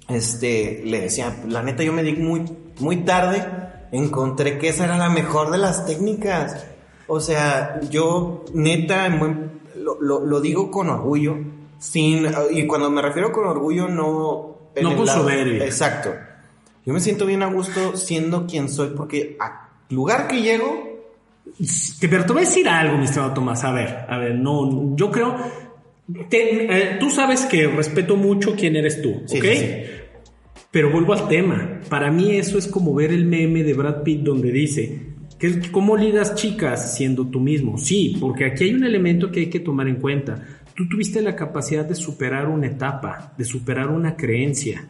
este, le decía, la neta yo me di muy, muy tarde, encontré que esa era la mejor de las técnicas o sea, yo neta, lo, digo con orgullo, sin, y cuando me refiero con orgullo no... No con soberbia. Exacto. Yo me siento bien a gusto siendo quien soy porque al lugar que llego... Pero te voy a decir algo, mi estimado Tomás. A ver, a ver, no, yo creo... Eh, tú sabes que respeto mucho quién eres tú, ¿ok? Pero vuelvo al tema. Para mí eso es como ver el meme de Brad Pitt donde dice, ¿Cómo ligas chicas siendo tú mismo? Sí, porque aquí hay un elemento que hay que tomar en cuenta. Tú tuviste la capacidad de superar una etapa, de superar una creencia,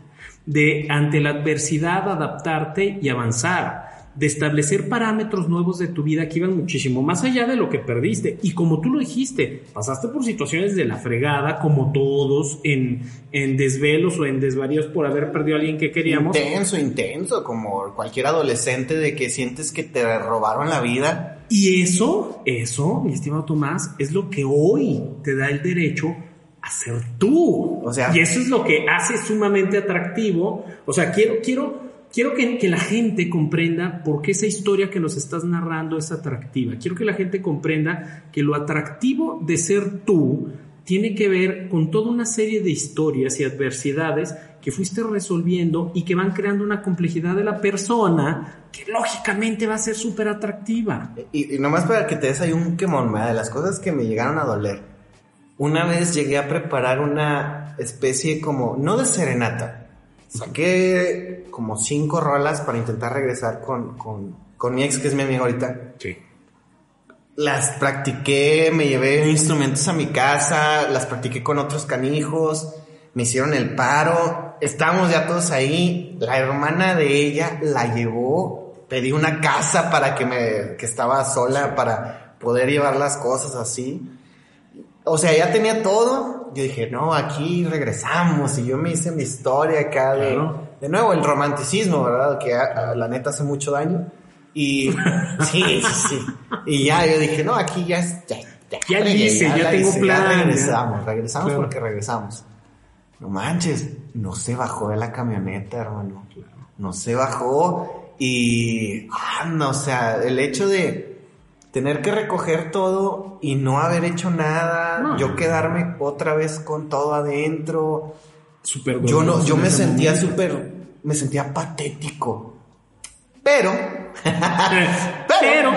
de ante la adversidad adaptarte y avanzar. De establecer parámetros nuevos de tu vida que iban muchísimo más allá de lo que perdiste. Y como tú lo dijiste, pasaste por situaciones de la fregada, como todos, en, en desvelos o en desvaríos por haber perdido a alguien que queríamos. Intenso, intenso, como cualquier adolescente de que sientes que te robaron la vida. Y eso, eso, mi estimado Tomás, es lo que hoy te da el derecho a ser tú. O sea, y eso es lo que hace sumamente atractivo. O sea, quiero, quiero quiero que, la gente comprenda por qué esa historia que nos estás narrando es atractiva. Quiero que la gente comprenda que lo atractivo de ser tú tiene que ver con toda una serie de historias y adversidades que fuiste resolviendo y que van creando una complejidad de la persona que lógicamente va a ser súper atractiva. Y, y, nomás para que te des ahí un quemón, de las cosas que me llegaron a doler. Una vez llegué a preparar una especie como, no de serenata, Saqué como cinco rolas para intentar regresar con, con, mi ex, que es mi amigo ahorita. Sí. Las practiqué, me llevé instrumentos a mi casa, las practiqué con otros canijos, me hicieron el paro, estábamos ya todos ahí. La hermana de ella la llevó, pedí una casa para que me, que estaba sola para poder llevar las cosas así. O sea, ya tenía todo, yo dije, no, aquí regresamos y yo me hice mi historia acá de, de nuevo, el romanticismo, ¿verdad? Que la neta hace mucho daño. Y <laughs> sí, sí, Y ya yo dije, no, aquí ya es, ya, ya, dice, ya, tengo plan. regresamos, regresamos porque regresamos. No manches, no se bajó de la camioneta, hermano. No se bajó y, ah, no, o sea, el hecho de, tener que recoger todo y no haber hecho nada, yo quedarme otra vez con todo adentro. Super yo no, yo me sentía súper, me sentía patético. Pero, <laughs> pero,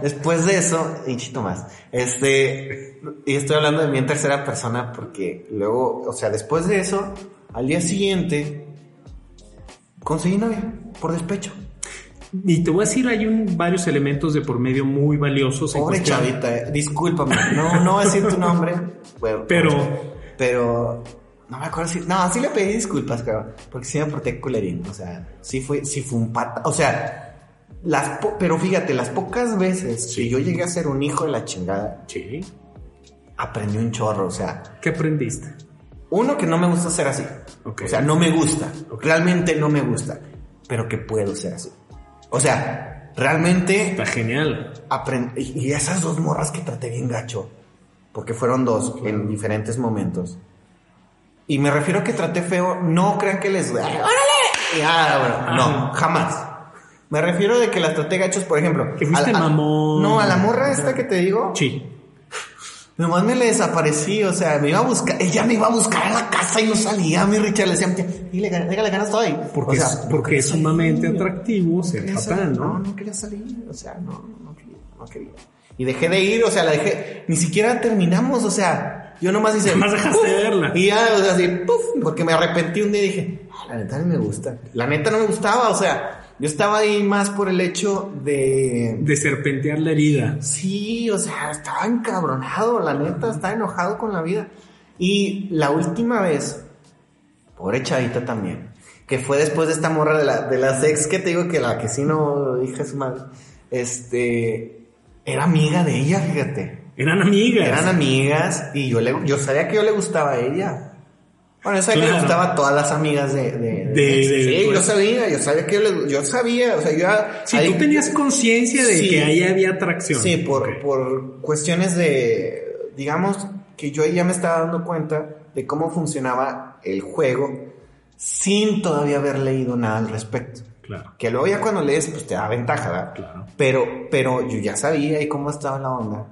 después de eso, y chito más, este, y estoy hablando de mí en tercera persona porque luego, o sea, después de eso, al día siguiente, conseguí novia por despecho. Y te voy a decir, hay un, varios elementos de por medio muy valiosos. Pobre chavita, eh, discúlpame, no, no voy a decir tu nombre. pero... Pero... No me acuerdo si... No, sí le pedí disculpas, creo. Porque sí me porté culerín. O sea, sí fue, sí fue un pata... O sea, las pero fíjate, las pocas veces que yo llegué a ser un hijo de la chingada... Sí. Aprendí un chorro, o sea... ¿Qué aprendiste? Uno, que no me gusta ser así. O sea, no me gusta. Realmente no me gusta. Pero que puedo ser así. O sea, realmente... Está genial. Y esas dos morras que traté bien gacho, porque fueron dos en diferentes momentos. Y me refiero a que traté feo, no crean que les... ¡Órale! Ah, no, jamás. Me refiero de que las traté gachos, por ejemplo. Que fuiste mamón. No, a la morra esta que te digo. Sí. Nomás me le desaparecí, o sea, me iba a buscar, ella me iba a buscar a la casa y no salía, mi Richard le decía, dile, déjale ganas estoy. Porque, o sea, porque es sumamente atractivo ser patán, ¿no? No, no quería salir, o sea, no, no quería, no quería. Y dejé de ir, o sea, la dejé, ni siquiera terminamos, o sea, yo nomás hice. Más dejaste de verla. Y ya, o sea, así, puf, porque me arrepentí un día y dije, ah, la neta no me gusta. La neta no me gustaba, o sea, yo estaba ahí más por el hecho de... De serpentear la herida. Sí, o sea, estaba encabronado, la neta, estaba enojado con la vida. Y la última vez, pobre chavita también, que fue después de esta morra de la, de la sex que te digo que la que sí no dije su madre, este, era amiga de ella, fíjate. Eran amigas. Eran amigas y yo le, yo sabía que yo le gustaba a ella. Bueno, yo sabía que le gustaba a todas las amigas de... de, sí, yo sabía, yo sabía que yo, le, yo sabía, o sea, yo... Sí, tú tenías conciencia de que ahí había atracción. Sí, por, por cuestiones de, digamos, que yo ya me estaba dando cuenta de cómo funcionaba el juego sin todavía haber leído nada al respecto. Claro. Que luego ya cuando lees, pues te da ventaja, ¿verdad? Claro. Pero, pero yo ya sabía y cómo estaba la onda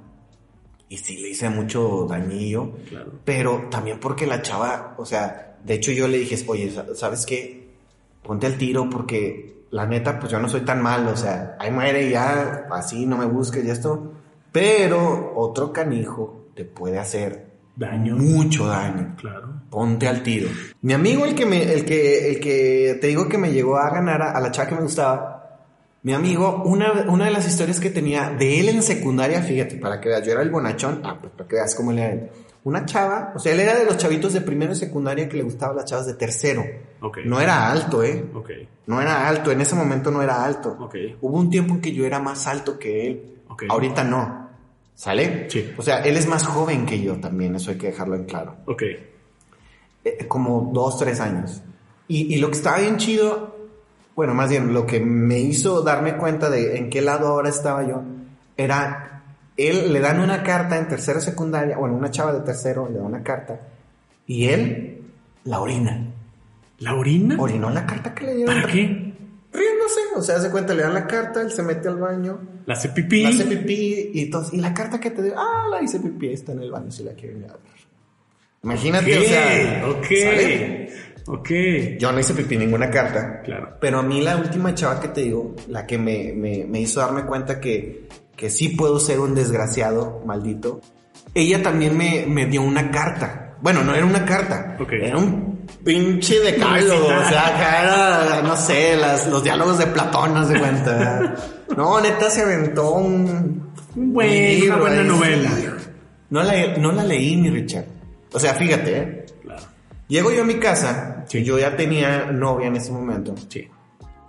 y sí le hice mucho dañillo, pero también porque la chava, o sea, de hecho yo le dije, oye, ¿sabes qué? Ponte al tiro porque la neta, pues yo no soy tan mal, o sea, ahí muere ya, así no me busques y esto, pero otro canijo te puede hacer daño, mucho daño. Claro. Ponte al tiro. Mi amigo, el que me, el que, el que te digo que me llegó a ganar a la chava que me gustaba, mi amigo, una, una de las historias que tenía de él en secundaria, fíjate, para que veas, yo era el bonachón, ah, pues para que veas cómo él era Una chava, o sea, él era de los chavitos de primero y secundaria que le gustaban las chavas de tercero. Ok. No era alto, ¿eh? Ok. No era alto, en ese momento no era alto. Ok. Hubo un tiempo en que yo era más alto que él. Ahorita no. ¿Sale? Sí. O sea, él es más joven que yo también, eso hay que dejarlo en claro. Ok. Eh, como dos, tres años. Y, y lo que estaba bien chido, bueno, más bien lo que me hizo darme cuenta de en qué lado ahora estaba yo, era, él le dan una carta en tercero secundaria, bueno, una chava de tercero le da una carta, y él la orina. ¿La orina? Orinó la carta que le dieron. ¿Para qué? Riéndose, o sea, se cuenta, le dan la carta, él se mete al baño, La hace pipí. la hace pipí, y, entonces, y la carta que te dio, ah, la hice pipí, está en el baño si la quieren ir a ver. Imagínate, o sea, ok. Ok. Yo no hice pipí ninguna carta. Claro. Pero a mí la última chava que te digo, la que me, me, me hizo darme cuenta que, que sí puedo ser un desgraciado, maldito, ella también me, me dio una carta. Bueno, no era una carta. Ok. Era un pinche decálogo. o sea, era, no sé, las, los diálogos de Platón, no se cuenta. No, neta se aventó un... Un buen, libro una buena ahí. novela. No la, no la leí, mi Richard. O sea, fíjate, ¿eh? Claro. Llego yo a mi casa, Sí. yo ya tenía novia en ese momento. Sí.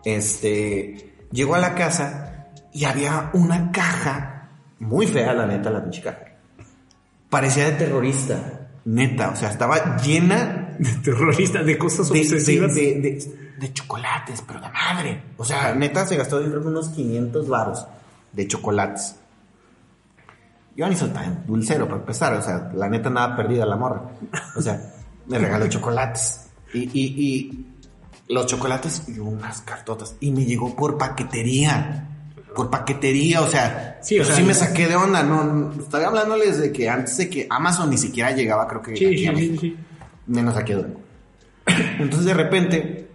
Este, llego a la casa y había una caja, muy fea la neta, la pinche caja. Parecía de terrorista, neta, o sea, estaba llena De terrorista, de cosas de, obsesivas. de- de- de chocolates, pero de madre. O sea, neta se gastó yo creo unos 500 varos de chocolates. Yo ni soy tan dulcero para empezar, o sea, la neta nada perdida la morra. O sea, me regaló chocolates. Y, y, y los chocolates y unas cartotas. Y me llegó por paquetería. Por paquetería, o sea, Sí, o sí, sea, sí me saqué de onda. No, no, estaba hablándoles de que antes de que Amazon ni siquiera llegaba, creo que Sí, aquí sí, a México sí. menos aquí a. Entonces de repente,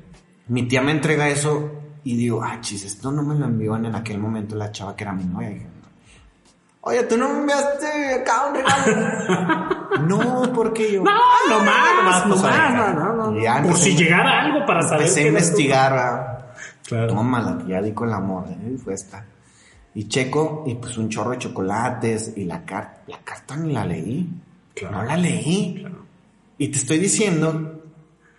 mi tía me entrega eso y digo, ah, chis, esto no me lo envió en aquel momento la chava que era mi novia. Dije, Oye, tú no me enviaste acá un regalo. <laughs> no, porque yo. No, no más, no pues, más, no, no, no. ya Por si llegara algo para saber. Empecé a investigar. Claro. Tómala, que ya di con la morra, ¿eh? fue esta. Y checo, y pues un chorro de chocolates, y la carta, la carta ni la leí. Claro. No la leí. Claro. Y te estoy diciendo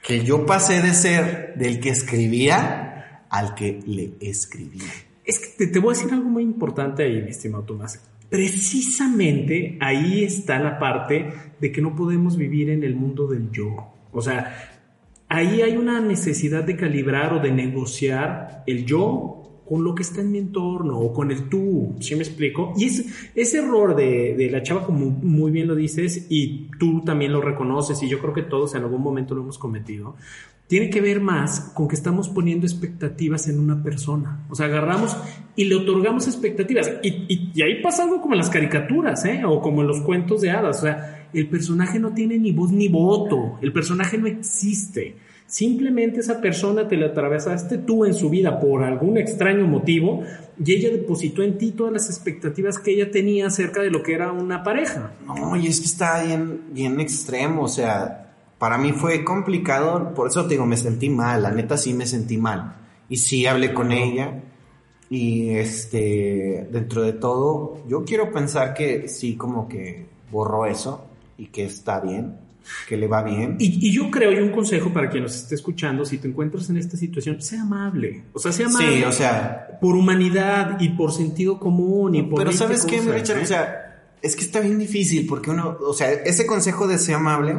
que yo pasé de ser del que escribía al que le escribía. Es que te, te voy a decir algo muy importante ahí, mi estimado Tomás. Precisamente ahí está la parte de que no podemos vivir en el mundo del yo. O sea, ahí hay una necesidad de calibrar o de negociar el yo con lo que está en mi entorno o con el tú, ¿sí me explico? Y es, ese error de, la chava, como muy bien lo dices, y tú también lo reconoces, y yo creo que todos en algún momento lo hemos cometido, tiene que ver más con que estamos poniendo expectativas en una persona. O sea, agarramos y le otorgamos expectativas. Y, y- y ahí pasa algo como en las caricaturas, ¿eh? O como en los cuentos de hadas. O sea, el personaje no tiene ni voz ni voto. El personaje no existe. Simplemente esa persona te la atravesaste tú en su vida por algún extraño motivo y ella depositó en ti todas las expectativas que ella tenía acerca de lo que era una pareja. No, y es que está bien, bien extremo, o sea, para mí fue complicado, por eso te digo, me sentí mal, la neta sí me sentí mal. Y sí hablé con ella y este, dentro de todo, yo quiero pensar que sí como que borró eso y que está bien, que le va bien. Y, y yo creo, y un consejo para quien nos esté escuchando, si te encuentras en esta situación, sea amable. O sea, sea amable. Sí, o sea, por humanidad y por sentido común y por Pero 20 ¿sabes qué, Richard? ¿eh? O sea, es que está bien difícil porque uno, o sea, ese consejo de ser amable,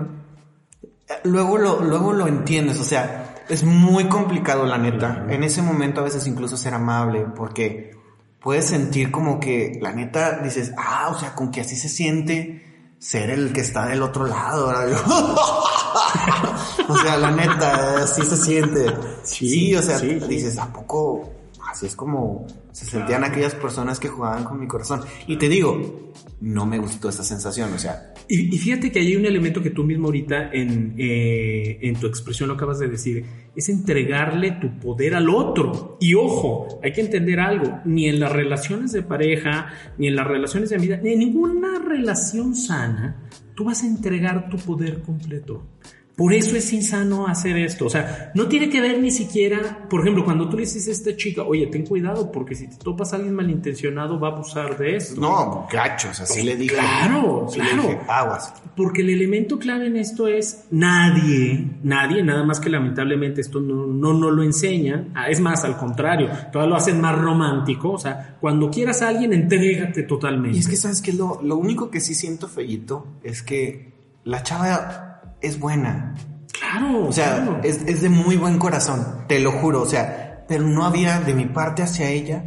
eh, luego lo, luego lo entiendes, o sea, es muy complicado la neta. En ese momento a veces incluso ser amable porque puedes sentir como que la neta dices, ah, o sea, con que así se siente ser el que está del otro lado. <laughs> o sea, la neta, así se siente. Sí, Sí, o sea, sí. dices, ¿a poco? Así es como se sentían aquellas personas que jugaban con mi corazón. Y te digo, no me gustó esa sensación, o sea, Y, y fíjate que hay un elemento que tú mismo ahorita en, eh, en tu expresión lo acabas de decir, es entregarle tu poder al otro. Y ojo, hay que entender algo, ni en las relaciones de pareja, ni en las relaciones de vida, ni en ninguna relación sana, tú vas a entregar tu poder completo. Por eso es insano hacer esto. O sea, no tiene que ver ni siquiera, por ejemplo, cuando tú le dices a esta chica, oye, ten cuidado, porque si te topas a alguien malintencionado va a abusar de esto. No, gachos, así le dije. Claro, claro. aguas. Porque el elemento clave en esto es nadie, nadie, nada más que lamentablemente esto no, no, no lo enseñan. Ah, es más, al contrario, todavía lo hacen más romántico. O sea, cuando quieras a alguien, entrégate totalmente. Y es que, ¿sabes que Lo, lo único que sí siento fellito es que la chava es buena. Claro. O sea, Es, de muy buen corazón, te lo juro. O sea, pero no había de mi parte hacia ella,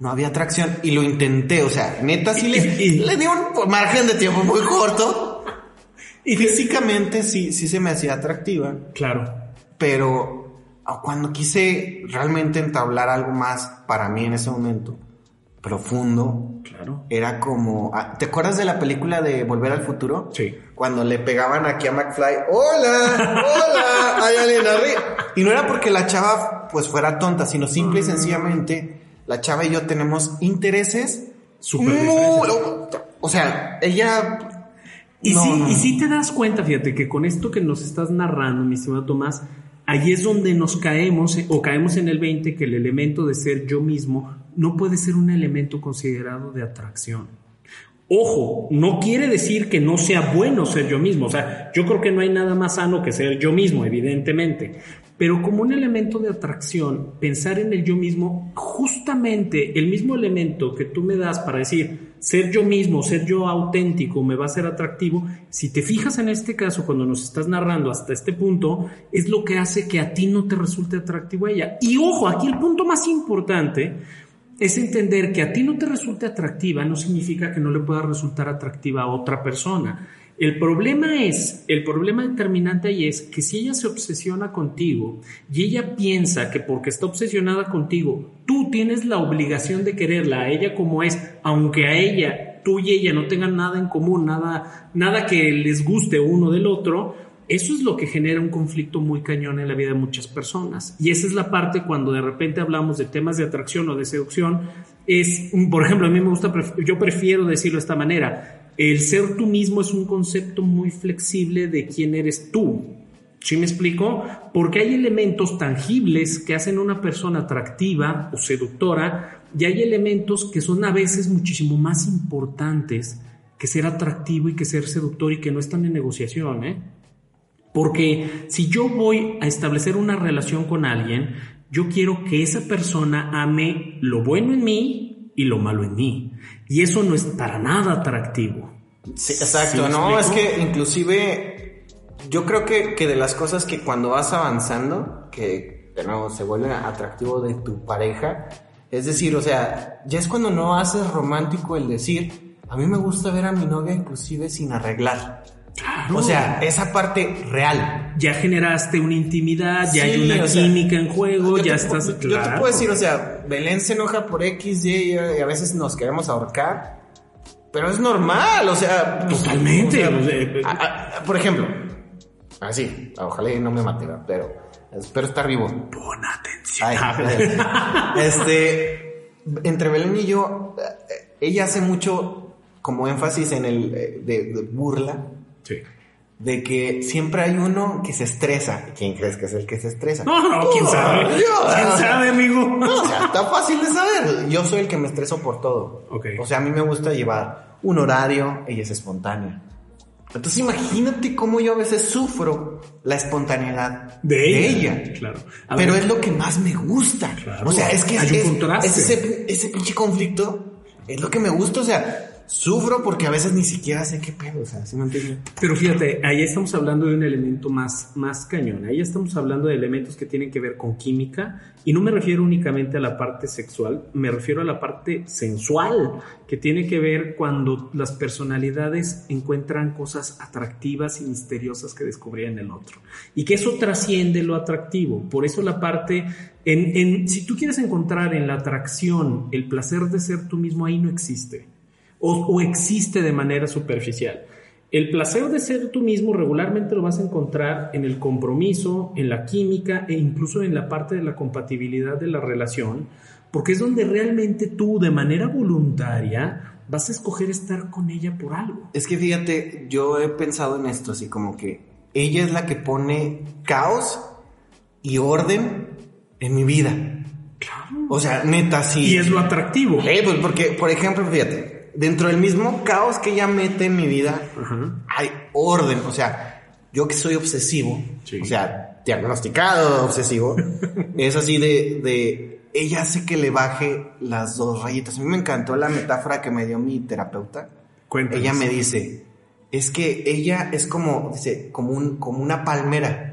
no había atracción. Y lo intenté, o sea, neta sí le, le di un margen de tiempo muy corto. <laughs> Y físicamente sí, sí se me hacía atractiva. Claro. Pero cuando quise realmente entablar algo más para mí en ese momento, profundo. Claro. Era como. Ah, ¿Te acuerdas de la película de Volver al Futuro? Sí. Cuando le pegaban aquí a McFly, ¡Hola! ¡Hola! ¡Hay alguien arriba! Y no era porque la chava pues fuera tonta, sino simple y mm. sencillamente la chava y yo tenemos intereses súper O sea, ella. Y, sí, y sí te das cuenta, fíjate, que con esto que nos estás narrando, mi estimado Tomás, Allí es donde nos caemos o caemos en el 20 que el elemento de ser yo mismo no puede ser un elemento considerado de atracción. Ojo, no quiere decir que no sea bueno ser yo mismo. O sea, yo creo que no hay nada más sano que ser yo mismo, evidentemente. Pero como un elemento de atracción, pensar en el yo mismo, justamente el mismo elemento que tú me das para decir, ser yo mismo, ser yo auténtico, me va a ser atractivo, si te fijas en este caso, cuando nos estás narrando hasta este punto, es lo que hace que a ti no te resulte atractivo a ella. Y ojo, aquí el punto más importante es entender que a ti no te resulte atractiva no significa que no le pueda resultar atractiva a otra persona. El problema es, el problema determinante ahí es que si ella se obsesiona contigo y ella piensa que porque está obsesionada contigo, tú tienes la obligación de quererla a ella como es, aunque a ella, tú y ella no tengan nada en común, nada, nada que les guste uno del otro, eso es lo que genera un conflicto muy cañón en la vida de muchas personas. Y esa es la parte cuando de repente hablamos de temas de atracción o de seducción, es, por ejemplo, a mí me gusta, yo prefiero decirlo de esta manera, el ser tú mismo es un concepto muy flexible de quién eres tú. ¿Sí me explico? Porque hay elementos tangibles que hacen una persona atractiva o seductora y hay elementos que son a veces muchísimo más importantes que ser atractivo y que ser seductor y que no están en negociación, ¿eh? Porque si yo voy a establecer una relación con alguien, yo quiero que esa persona ame lo bueno en mí y lo malo en mí. Y eso no es para nada atractivo. Sí, exacto, no, es que inclusive yo creo que, que, de las cosas que cuando vas avanzando, que de nuevo se vuelve atractivo de tu pareja, es decir, o sea, ya es cuando no haces romántico el decir, a mí me gusta ver a mi novia inclusive sin arreglar. O sea, esa parte real. Ya generaste una intimidad, ya hay una química en juego, ya estás. Yo te puedo decir, o sea, Belén se enoja por X, Y, y a veces nos queremos ahorcar. Pero es normal, o sea. Totalmente. por ejemplo, así, ojalá no me mate, pero espero estar vivo. Pon atención. <laughs> este, entre Belén y yo, eh, ella hace mucho como énfasis en el eh, de burla Sí. De que siempre hay uno que se estresa. ¿Quién crees que es el que se estresa? No, no, quién sabe. ¿Quién sabe, amigo? No, o sea, está fácil de saber. Yo soy el que me estreso por todo. Okay. O sea, a mí me gusta llevar un horario, ella es espontánea. Entonces imagínate cómo yo a veces sufro la espontaneidad de ella. Claro. Pero es lo que más me gusta. O sea, es que Hay un ese, ese pinche conflicto es lo que me gusta. O sea, sufro porque a veces ni siquiera sé qué pedo, o sea, ¿sí me? Pero fíjate, ahí estamos hablando de un elemento más, más cañón, ahí estamos hablando de elementos que tienen que ver con química y no me refiero únicamente a la parte sexual, me refiero a la parte sensual, que tiene que ver cuando las personalidades encuentran cosas atractivas y misteriosas que descubrían en el otro. Y que eso trasciende lo atractivo, por eso la parte, en, si tú quieres encontrar en la atracción el placer de ser tú mismo, ahí no existe o, existe de manera superficial. El placer de ser tú mismo regularmente lo vas a encontrar en el compromiso, en la química e incluso en la parte de la compatibilidad de la relación, porque es donde realmente tú de manera voluntaria vas a escoger estar con ella por algo. Es que fíjate, yo he pensado en esto así como que ella es la que pone caos y orden en mi vida. Claro. O sea, neta, sí. Y es lo atractivo. Eh, pues porque, por ejemplo, fíjate, dentro del mismo caos que ella mete en mi vida, hay orden. O sea, yo que soy obsesivo, Sí. o sea, diagnosticado obsesivo, <laughs> es así de, de, ella hace que le baje las dos rayitas. A mí me encantó la metáfora que me dio mi terapeuta. Cuéntanos. Ella me dice, es que ella es como, dice, como, un, como una palmera.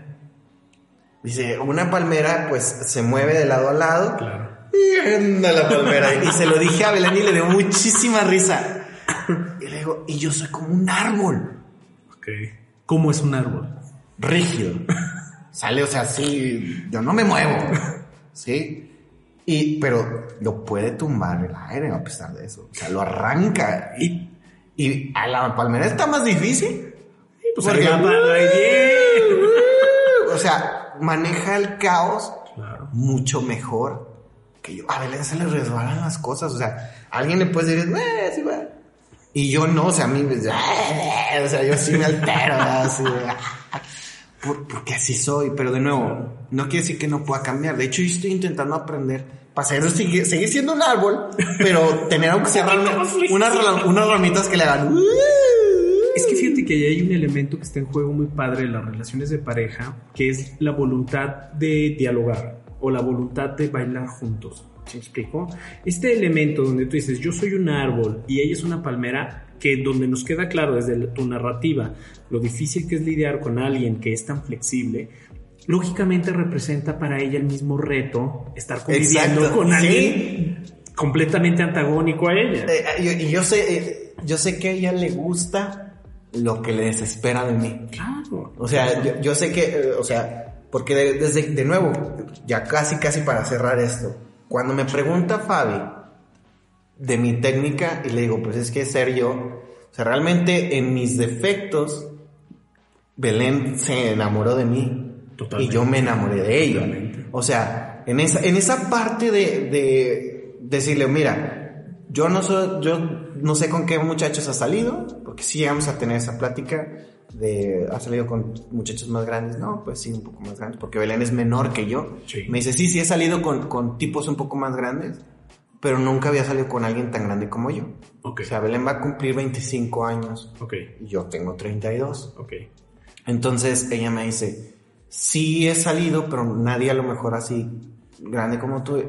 Dice, una palmera pues se mueve de lado a lado. Claro. Y anda la palmera. Y se lo dije a Belén y le dio muchísima risa. Y le digo, y yo soy como un árbol. Ok. ¿Cómo es un árbol? Rígido. Sale, o sea, sí, yo no me muevo. ¿Sí? Y, pero lo puede tumbar el aire a pesar de eso. O sea, lo arranca. Y, y a la palmera está más difícil. Pues Porque- ahí bien. O sea, maneja el caos Claro. mucho mejor que yo. A Belén se le resbalan las cosas. O sea, a alguien le puedes decir, eh, sí va. Y yo no, o sea, a mí, me- o sea, yo sí me altero. Así de, por- porque así soy. Pero de nuevo, no quiere decir que no pueda cambiar. De hecho, yo estoy intentando aprender para ser- seguir, seguir siendo un árbol, pero tener aunque sea una- <laughs> unas, unas ramitas que le hagan. Es que fíjate que ahí hay un elemento que está en juego muy padre en las relaciones de pareja, que es la voluntad de dialogar o la voluntad de bailar juntos. ¿Sí me explico? Este elemento donde tú dices, yo soy un árbol y ella es una palmera, que donde nos queda claro desde tu narrativa lo difícil que es lidiar con alguien que es tan flexible, lógicamente representa para ella el mismo reto estar conviviendo Exacto, con sí. alguien completamente antagónico a ella. Eh, eh, yo- y yo sé, eh, yo sé que a ella le gusta lo que le desespera de mí. Claro. O sea, yo, yo sé que, eh, o sea, porque de- desde, de nuevo, ya casi, casi para cerrar esto, cuando me pregunta Fabi de mi técnica y le digo, pues es que ser yo, o sea, realmente en mis defectos, Belén se enamoró de mí Totalmente. y yo me enamoré de ella. Totalmente. O sea, en esa, en esa parte de, de decirle, mira, yo no soy, yo no sé con qué muchachos ha salido, porque sí llegamos a tener esa plática de, ha salido con muchachos más grandes, no, pues sí, un poco más grandes, porque Belén es menor que yo. Sí. Me dice, sí, sí he salido con, con tipos un poco más grandes, pero nunca había salido con alguien tan grande como yo. Ok. O sea, Belén va a cumplir 25 años Ok, y yo tengo 32. ok. Entonces ella me dice, sí he salido, pero nadie a lo mejor así grande como tú.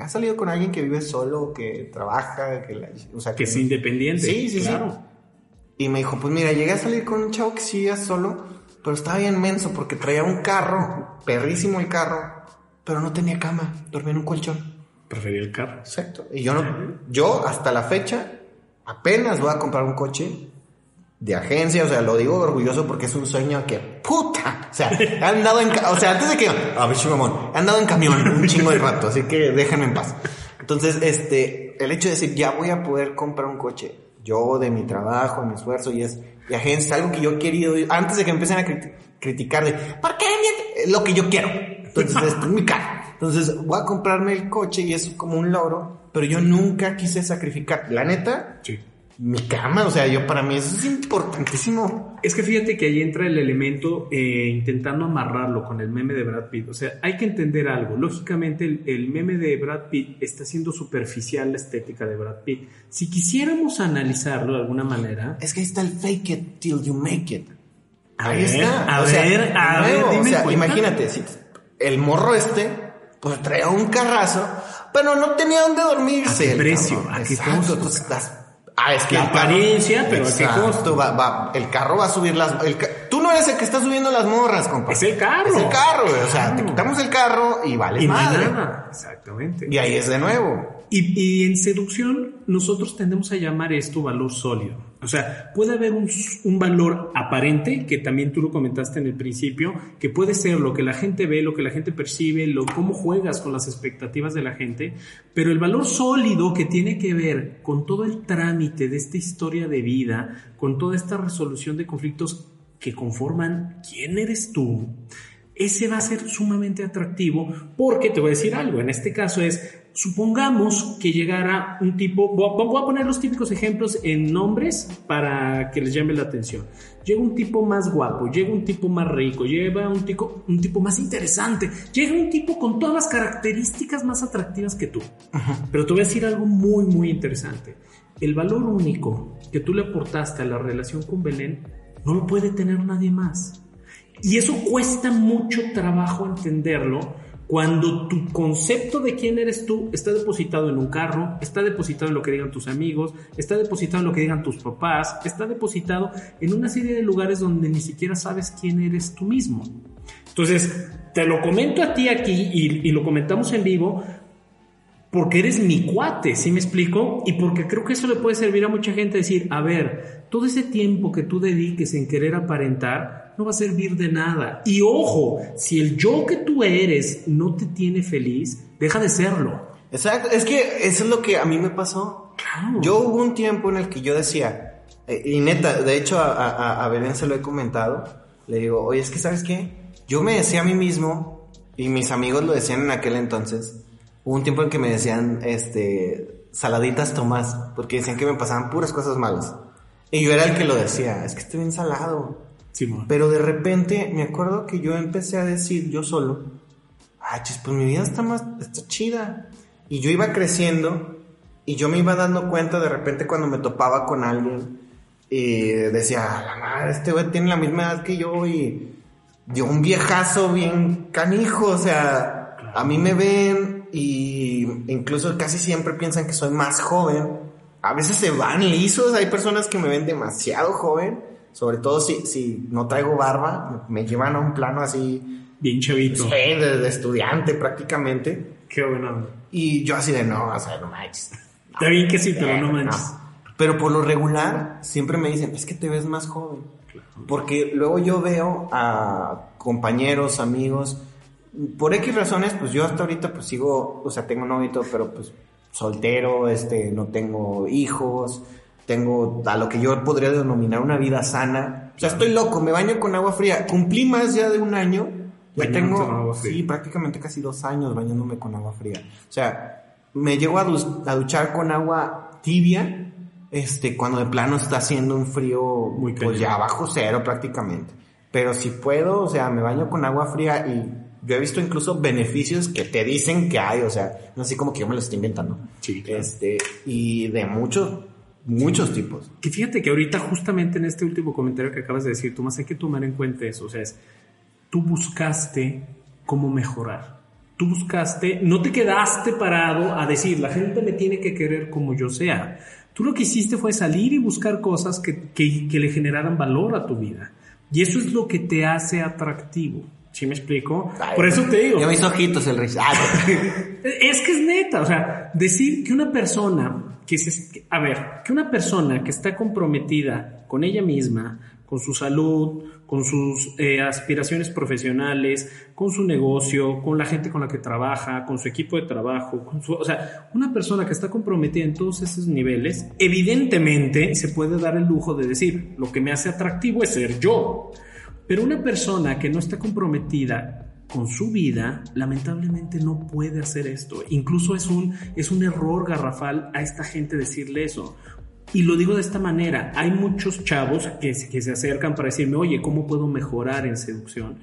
¿Has salido con alguien que vive solo, que trabaja, que, la- o sea, Que es independiente. Sí, sí, claro. sí. Y me dijo, pues mira, llegué a salir con un chavo que sí es solo, pero estaba bien menso porque traía un carro, perrísimo el carro, pero no tenía cama, dormía en un colchón. Prefería el carro. Exacto. Y yo no, yo hasta la fecha apenas voy a comprar un coche de agencia, o sea, lo digo orgulloso porque es un sueño que puta, o sea, he andado en, o sea, antes de que, a ver, mamón, he andado en camión un chingo de rato, así que déjenme en paz. Entonces, este, el hecho de decir, ya voy a poder comprar un coche, yo de mi trabajo, de mi esfuerzo y es de agencia, algo que yo he querido, antes de que empiecen a criti- criticar de, ¿por qué? Lo que yo quiero. Entonces, es mi. Entonces, voy a comprarme el coche y es como un logro, pero yo nunca quise sacrificar, la neta, Sí. Mi cama, o sea, yo para mí eso es importantísimo. Es que fíjate que ahí entra el elemento eh, intentando amarrarlo con el meme de Brad Pitt. O sea, hay que entender algo. Lógicamente, el, el meme de Brad Pitt está siendo superficial la estética de Brad Pitt. Si quisiéramos analizarlo de alguna manera, Es que ahí está el fake it till you make it. A ahí ver, está. a O sea, ver, a de nuevo, ver, dime o sea, imagínate, si el morro este, pues traía un carrazo, pero no tenía dónde dormirse. ¿A qué el precio? ¿A qué costo? estás- Ah, es que La carro- apariencia, pero ¿a qué Exacto, costo? Va, va- el carro va a subir las... el tú no eres el que está subiendo las morras, compa. Es el carro. Es el carro. O sea, te quitamos el carro y vale y madre. nada. Exactamente. Y ahí es de nuevo. Y, y en seducción nosotros tendemos a llamar esto valor sólido. O sea, puede haber un, un valor aparente, que también tú lo comentaste en el principio, que puede ser lo que la gente ve, lo que la gente percibe, lo, cómo juegas con las expectativas de la gente, pero el valor sólido que tiene que ver con todo el trámite de esta historia de vida, con toda esta resolución de conflictos que conforman quién eres tú, ese va a ser sumamente atractivo porque te voy a decir algo, en este caso es supongamos que llegara un tipo, voy a poner los típicos ejemplos en nombres para que les llame la atención. Llega un tipo más guapo, llega un tipo más rico, llega un tipo, un tipo más interesante, llega un tipo con todas las características más atractivas que tú. Pero te voy a decir algo muy, muy interesante. El valor único que tú le aportaste a la relación con Belén no lo puede tener nadie más. Y eso cuesta mucho trabajo entenderlo cuando tu concepto de quién eres tú está depositado en un carro, está depositado en lo que digan tus amigos, está depositado en lo que digan tus papás, está depositado en una serie de lugares donde ni siquiera sabes quién eres tú mismo. Entonces, te lo comento a ti aquí y, lo comentamos en vivo porque eres mi cuate, ¿sí me explico? Y porque creo que eso le puede servir a mucha gente decir, a ver, todo ese tiempo que tú dediques en querer aparentar, no va a servir de nada. Y ojo, si el yo que tú eres no te tiene feliz, deja de serlo. Exacto, es que eso es lo que a mí me pasó. Yo hubo un tiempo en el que yo decía, eh, y neta, de hecho a, a, Belén se lo he comentado, le digo, oye, es que sabes qué, yo me decía a mí mismo, y mis amigos lo decían en aquel entonces, hubo un tiempo en que me decían, este, saladitas Tomás, porque decían que me pasaban puras cosas malas. Y yo era el que lo decía, es que estoy bien salado. Pero de repente me acuerdo que yo empecé a decir yo solo, ay, pues mi vida está más, está chida. Y yo iba creciendo y yo me iba dando cuenta de repente cuando me topaba con alguien y decía, la madre, este güey tiene la misma edad que yo y dio un viejazo bien canijo, o sea, a mí me ven y incluso casi siempre piensan que soy más joven. A veces se van lisos, hay personas que me ven demasiado joven sobre todo si, si no traigo barba, me llevan a un plano así. Bien chavito. Sí, de, estudiante prácticamente. Qué bueno. Y yo así de no, o sea, no manches. Está bien que sí, pero no manches. Pero por lo regular, siempre me dicen, es que te ves más joven. Porque luego yo veo a compañeros, amigos, por X razones, pues yo hasta ahorita pues sigo, o sea, tengo novio, pero pues soltero, este, no tengo hijos, tengo a lo que yo podría denominar una vida sana. O sea, estoy loco, me baño con agua fría. Cumplí más ya de un año. Ya tengo, sí, prácticamente casi dos años bañándome con agua fría. O sea, me llego a, duchar con agua tibia, este, cuando de plano está haciendo un frío, Muy pues ya bajo cero prácticamente. Pero si puedo, o sea, me baño con agua fría y yo he visto incluso beneficios que te dicen que hay, o sea, no así como que yo me lo estoy inventando. Sí, Este, y de muchos Muchos tipos. Que fíjate que ahorita justamente en este último comentario que acabas de decir, Tomás, hay que tomar en cuenta eso. O sea, es, tú buscaste cómo mejorar. Tú buscaste, no te quedaste parado a decir, la gente me tiene que querer como yo sea. Tú lo que hiciste fue salir y buscar cosas que, que, que le generaran valor a tu vida. Y eso es lo que te hace atractivo. ¿Sí me explico? Por eso te digo. Yo mis ojitos el rey. Ah, <laughs> es que es neta. O sea, decir que una persona que a ver, que una persona que está comprometida con ella misma, con su salud, con sus eh, aspiraciones profesionales, con su negocio, con la gente con la que trabaja, con su equipo de trabajo, con su, o sea, una persona que está comprometida en todos esos niveles, evidentemente se puede dar el lujo de decir, lo que me hace atractivo es ser yo. Pero una persona que no está comprometida con su vida, lamentablemente no puede hacer esto. Incluso es un, es un error garrafal a esta gente decirle eso. Y lo digo de esta manera, hay muchos chavos que, que se acercan para decirme, oye, ¿cómo puedo mejorar en seducción?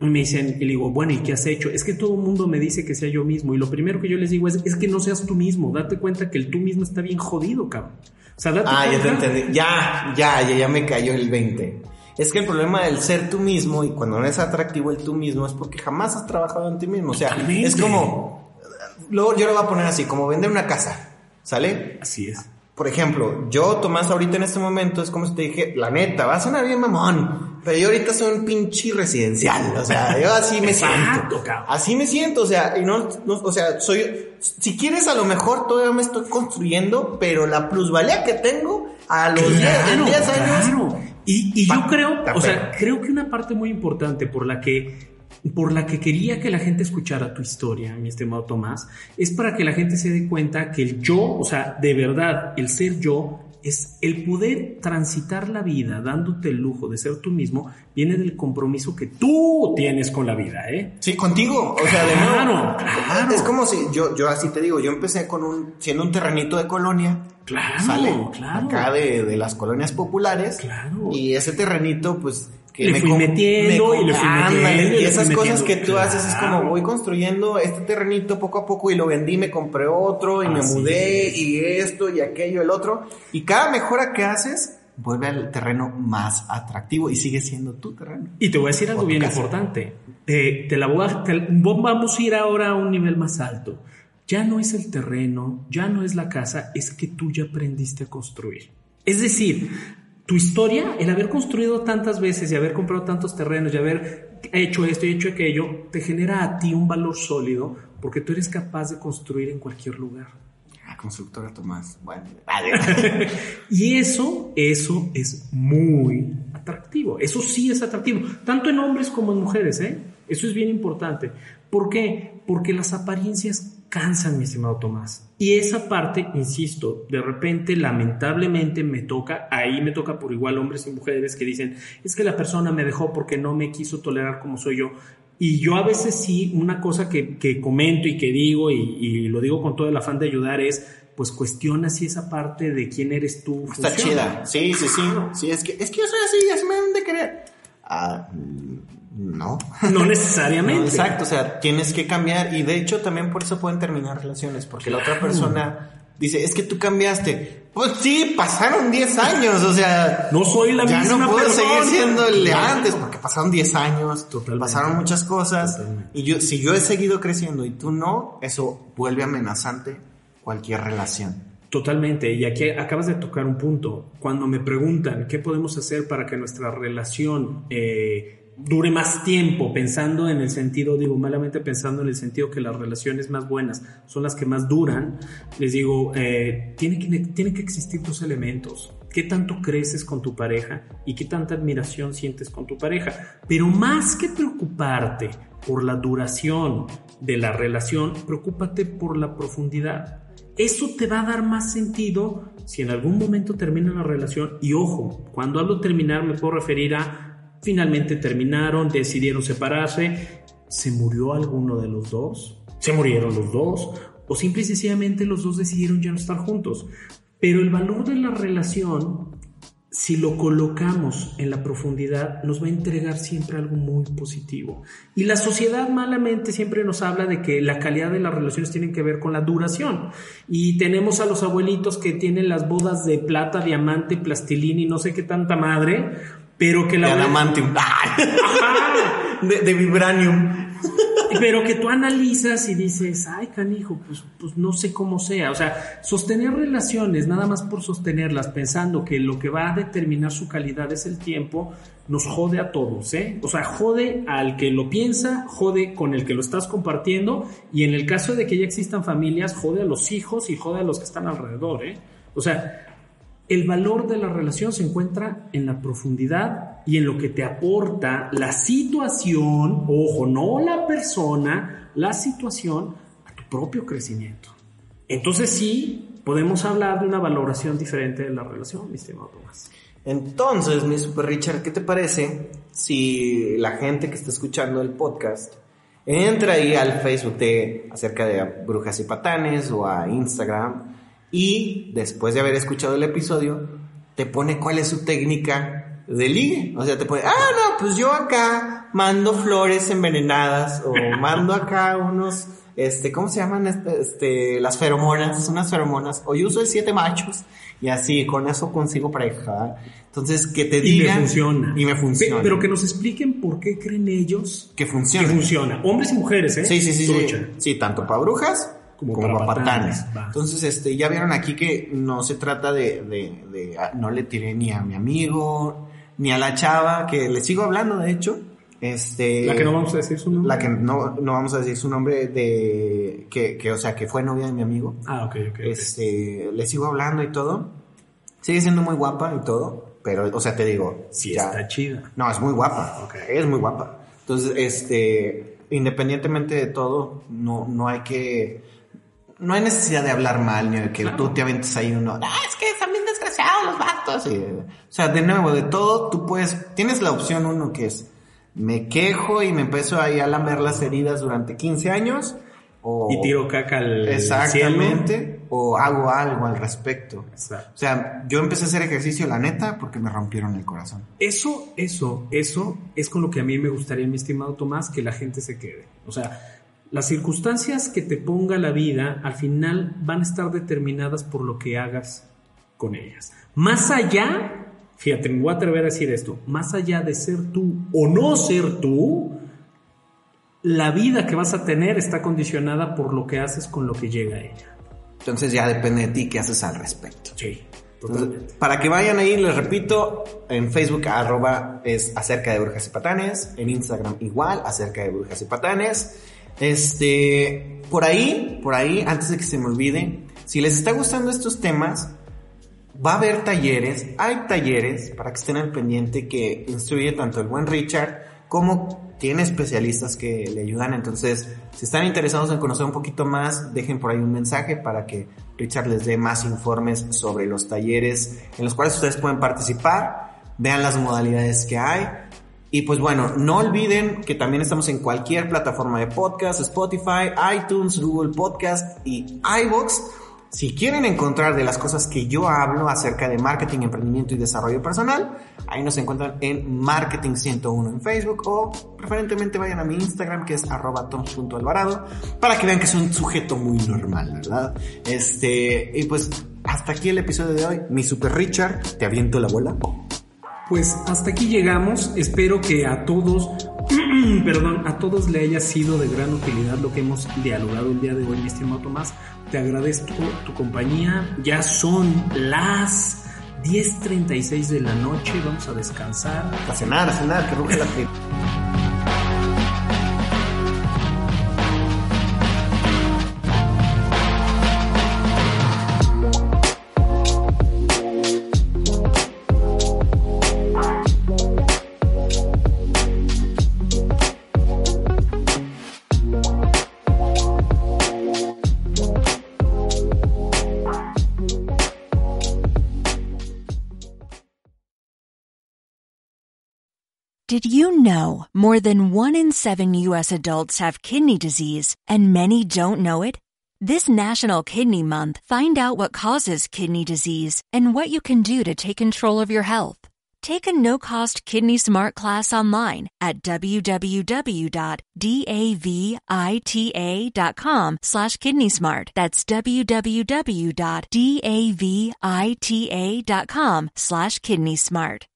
Y me dicen, y le digo, bueno, ¿y qué has hecho? Es que todo el mundo me dice que sea yo mismo. Y lo primero que yo les digo es, es que no seas tú mismo. Date cuenta que el tú mismo está bien jodido, cabrón. O sea, date ah, ya te entendí. Ya, ya, ya, ya me cayó el 20. Es que el problema del ser tú mismo y cuando no es atractivo el tú mismo es porque jamás has trabajado en ti mismo. O sea, es como, luego yo lo voy a poner así, como vender una casa, ¿sale? Así es. Por ejemplo, yo, Tomás, ahorita en este momento es como si te dije, la neta, va a sonar bien mamón, pero yo ahorita soy un pinche residencial, o sea, yo así me siento. Así me siento, o sea, y no, o sea, soy, si quieres a lo mejor todavía me estoy construyendo, pero la plusvalía que tengo a los 10 años y, yo creo, o sea, creo que una parte muy importante por la que por la que quería que la gente escuchara tu historia, mi estimado Tomás, es para que la gente se dé cuenta que el yo, o sea, de verdad, el ser yo es el poder transitar la vida dándote el lujo de ser tú mismo, viene del compromiso que tú tienes con la vida, ¿eh? Sí, contigo. O sea, de Claro, nuevo, claro. Es como si yo, yo así te digo, yo empecé con un, siendo un terrenito de colonia. Claro, sale claro. acá de, de las colonias populares. Claro. Y ese terrenito, pues. Que Le fui com- metiendo com- y le fui metiendo y Y esas fui cosas que metiendo. tú haces es Claro. como voy construyendo este terrenito poco a poco y lo vendí, me compré otro y me Así mudé es. y esto y aquello, el otro. Y cada mejora que haces vuelve al terreno más atractivo y sigue siendo tu terreno. Y te voy a decir algo bien importante. Eh, te la voy a- te- vamos a ir ahora a un nivel más alto. Ya no es el terreno, ya no es la casa, es que tú ya aprendiste a construir. Es decir, tu historia, el haber construido tantas veces y haber comprado tantos terrenos y haber hecho esto y hecho aquello, te genera a ti un valor sólido porque tú eres capaz de construir en cualquier lugar. Ah, constructora Tomás. Bueno. <laughs> Y eso, eso es muy atractivo. Eso sí es atractivo, tanto en hombres como en mujeres, ¿eh? Eso es bien importante. ¿Por qué? Porque las apariencias cansan, mi estimado Tomás. Y esa parte, insisto, de repente, lamentablemente me toca, ahí me toca por igual hombres y mujeres que dicen, es que la persona me dejó porque no me quiso tolerar como soy yo. Y yo a veces sí, una cosa que, que comento y que digo, y, y lo digo con todo el afán de ayudar, es, pues cuestiona si esa parte de quién eres tú. Está funciona. chida. Sí, sí, sí. Sí, es que, es que yo soy así, así me deben de querer. Ah, mm, no. No <laughs> necesariamente. No, exacto, o sea, tienes que cambiar y de hecho también por eso pueden terminar relaciones, porque la otra persona dice, es que tú cambiaste. Pues sí, pasaron 10 años, o sea, No soy la ya misma no puedo persona. seguir siendo el de antes, porque pasaron 10 años, Totalmente. pasaron muchas cosas, Totalmente. y yo, si yo he seguido creciendo y tú no, eso vuelve amenazante cualquier relación. Totalmente, y aquí acabas de tocar un punto. Cuando me preguntan qué podemos hacer para que nuestra relación eh, dure más tiempo, pensando en el sentido, digo malamente pensando en el sentido que las relaciones más buenas son las que más duran, les digo, eh, tiene, que, tiene que existir dos elementos. ¿Qué tanto creces con tu pareja y qué tanta admiración sientes con tu pareja? Pero más que preocuparte por la duración de la relación, preocúpate por la profundidad. Eso te va a dar más sentido si en algún momento termina la relación. Y ojo, cuando hablo terminar me puedo referir a finalmente terminaron, decidieron separarse, se murió alguno de los dos, se murieron los dos, o simple y sencillamente los dos decidieron ya no estar juntos. Pero el valor de la relación, si lo colocamos en la profundidad, nos va a entregar siempre algo muy positivo. Y la sociedad malamente siempre nos habla de que la calidad de las relaciones tienen que ver con la duración. Y tenemos a los abuelitos que tienen las bodas de plata, diamante, plastilina y no sé qué tanta madre, pero que la De adamantium. <laughs> de, de vibranium. pero que tú analizas y dices, ay, canijo, pues, pues no sé cómo sea. O sea, sostener relaciones nada más por sostenerlas, pensando que lo que va a determinar su calidad es el tiempo, nos jode a todos, ¿eh? O sea, jode al que lo piensa, jode con el que lo estás compartiendo, y en el caso de que ya existan familias, jode a los hijos y jode a los que están alrededor, ¿eh? O sea, el valor de la relación se encuentra en la profundidad y en lo que te aporta la situación, ojo, no la persona, la situación a tu propio crecimiento. Entonces sí, podemos hablar de una valoración diferente de la relación, mi estimado Tomás. Entonces, mi super Richard, ¿qué te parece si la gente que está escuchando el podcast entra ahí al Facebook acerca de brujas y patanes o a Instagram y después de haber escuchado el episodio te pone cuál es su técnica de ligue? O sea, te pone, ah, no, pues yo acá mando flores envenenadas o <laughs> mando acá unos este, ¿cómo se llaman? Este, este, las feromonas, unas feromonas, o yo uso el siete machos, y así, con eso consigo pareja. Entonces, que te Y me digan. funciona. Y me funciona. Pe- Pero que nos expliquen por qué creen ellos que que funciona. funciona. Hombres y mujeres, ¿eh? Sí, sí, sí, sí. Sí, tanto para brujas Como como, para para patanes. patanes. Va. Entonces, este, ya vieron aquí que no se trata de, de, de- ah, no le tiré ni a mi amigo, ni a la chava, que le sigo hablando, de hecho. Este, La que no vamos a decir su nombre. la que no, no vamos a decir su nombre de, que, que, o sea, que fue novia de mi amigo. Ah, ok, ok. Este, le sigo hablando y todo. Sigue siendo muy guapa y todo, pero, o sea, te digo, Sí, ya- está chida. no, es muy guapa. Ok. Es muy guapa. Entonces, este, independientemente de todo, no, no hay que, no hay necesidad de hablar mal ni de que tú te aventes ahí uno, ah, es que están bien desgraciados los vatos. o sea, de nuevo, de todo, tú puedes, tienes la opción uno que es, me quejo y me empiezo ahí a lamer las heridas durante 15 años. O, y tiro caca al Exactamente. O hago algo al respecto. O sea, yo empecé a hacer ejercicio, la neta, porque me rompieron el corazón. Eso, eso, eso es con lo que a mí me gustaría, mi estimado Tomás, que la gente se quede. O sea, las circunstancias que te ponga la vida al final van a estar determinadas por lo que hagas con ellas. Más allá, fíjate, me voy a atrever a decir esto, más allá de ser tú o no ser tú, la vida que vas a tener está condicionada por lo que haces con lo que llega a ella. Entonces ya depende de ti qué haces al respecto. Sí. para que vayan ahí, les repito, en Facebook arroba es acerca de brujas y patanes, en Instagram igual, acerca de brujas y patanes. Este, por ahí, por ahí, antes de que se me olvide, si les está gustando estos temas, va a haber talleres, hay talleres para que estén al pendiente que instruye tanto el buen Richard como tiene especialistas que le ayudan. Entonces, si están interesados en conocer un poquito más, dejen por ahí un mensaje para que Richard les dé más informes sobre los talleres en los cuales ustedes pueden participar. Vean las modalidades que hay y pues bueno, no olviden que también estamos en cualquier plataforma de podcast, Spotify, iTunes, Google Podcast y iVoox. Si quieren encontrar de las cosas que yo hablo acerca de marketing, emprendimiento y desarrollo personal, ahí nos encuentran en Marketing 101 en Facebook o preferentemente vayan a mi Instagram que es arroba tom.alvarado para que vean que soy un sujeto muy normal, ¿verdad? Este, y pues hasta aquí el episodio de hoy. Mi super Richard, te aviento la bola. Pues hasta aquí llegamos. Espero que a todos, <clears throat> perdón, a todos le haya sido de gran utilidad lo que hemos dialogado el día de hoy, mi estimado Tomás. Te agradezco tu compañía. Ya son las 10.36 de la noche. Vamos a descansar. A cenar, a cenar, que la Did you know more than one in seven U.S. adults have kidney disease and many don't know it? This National Kidney Month, find out what causes kidney disease and what you can do to take control of your health. Take a no-cost Kidney Smart class online at www.davita.com slash kidneysmart. That's www.davita.com slash kidneysmart.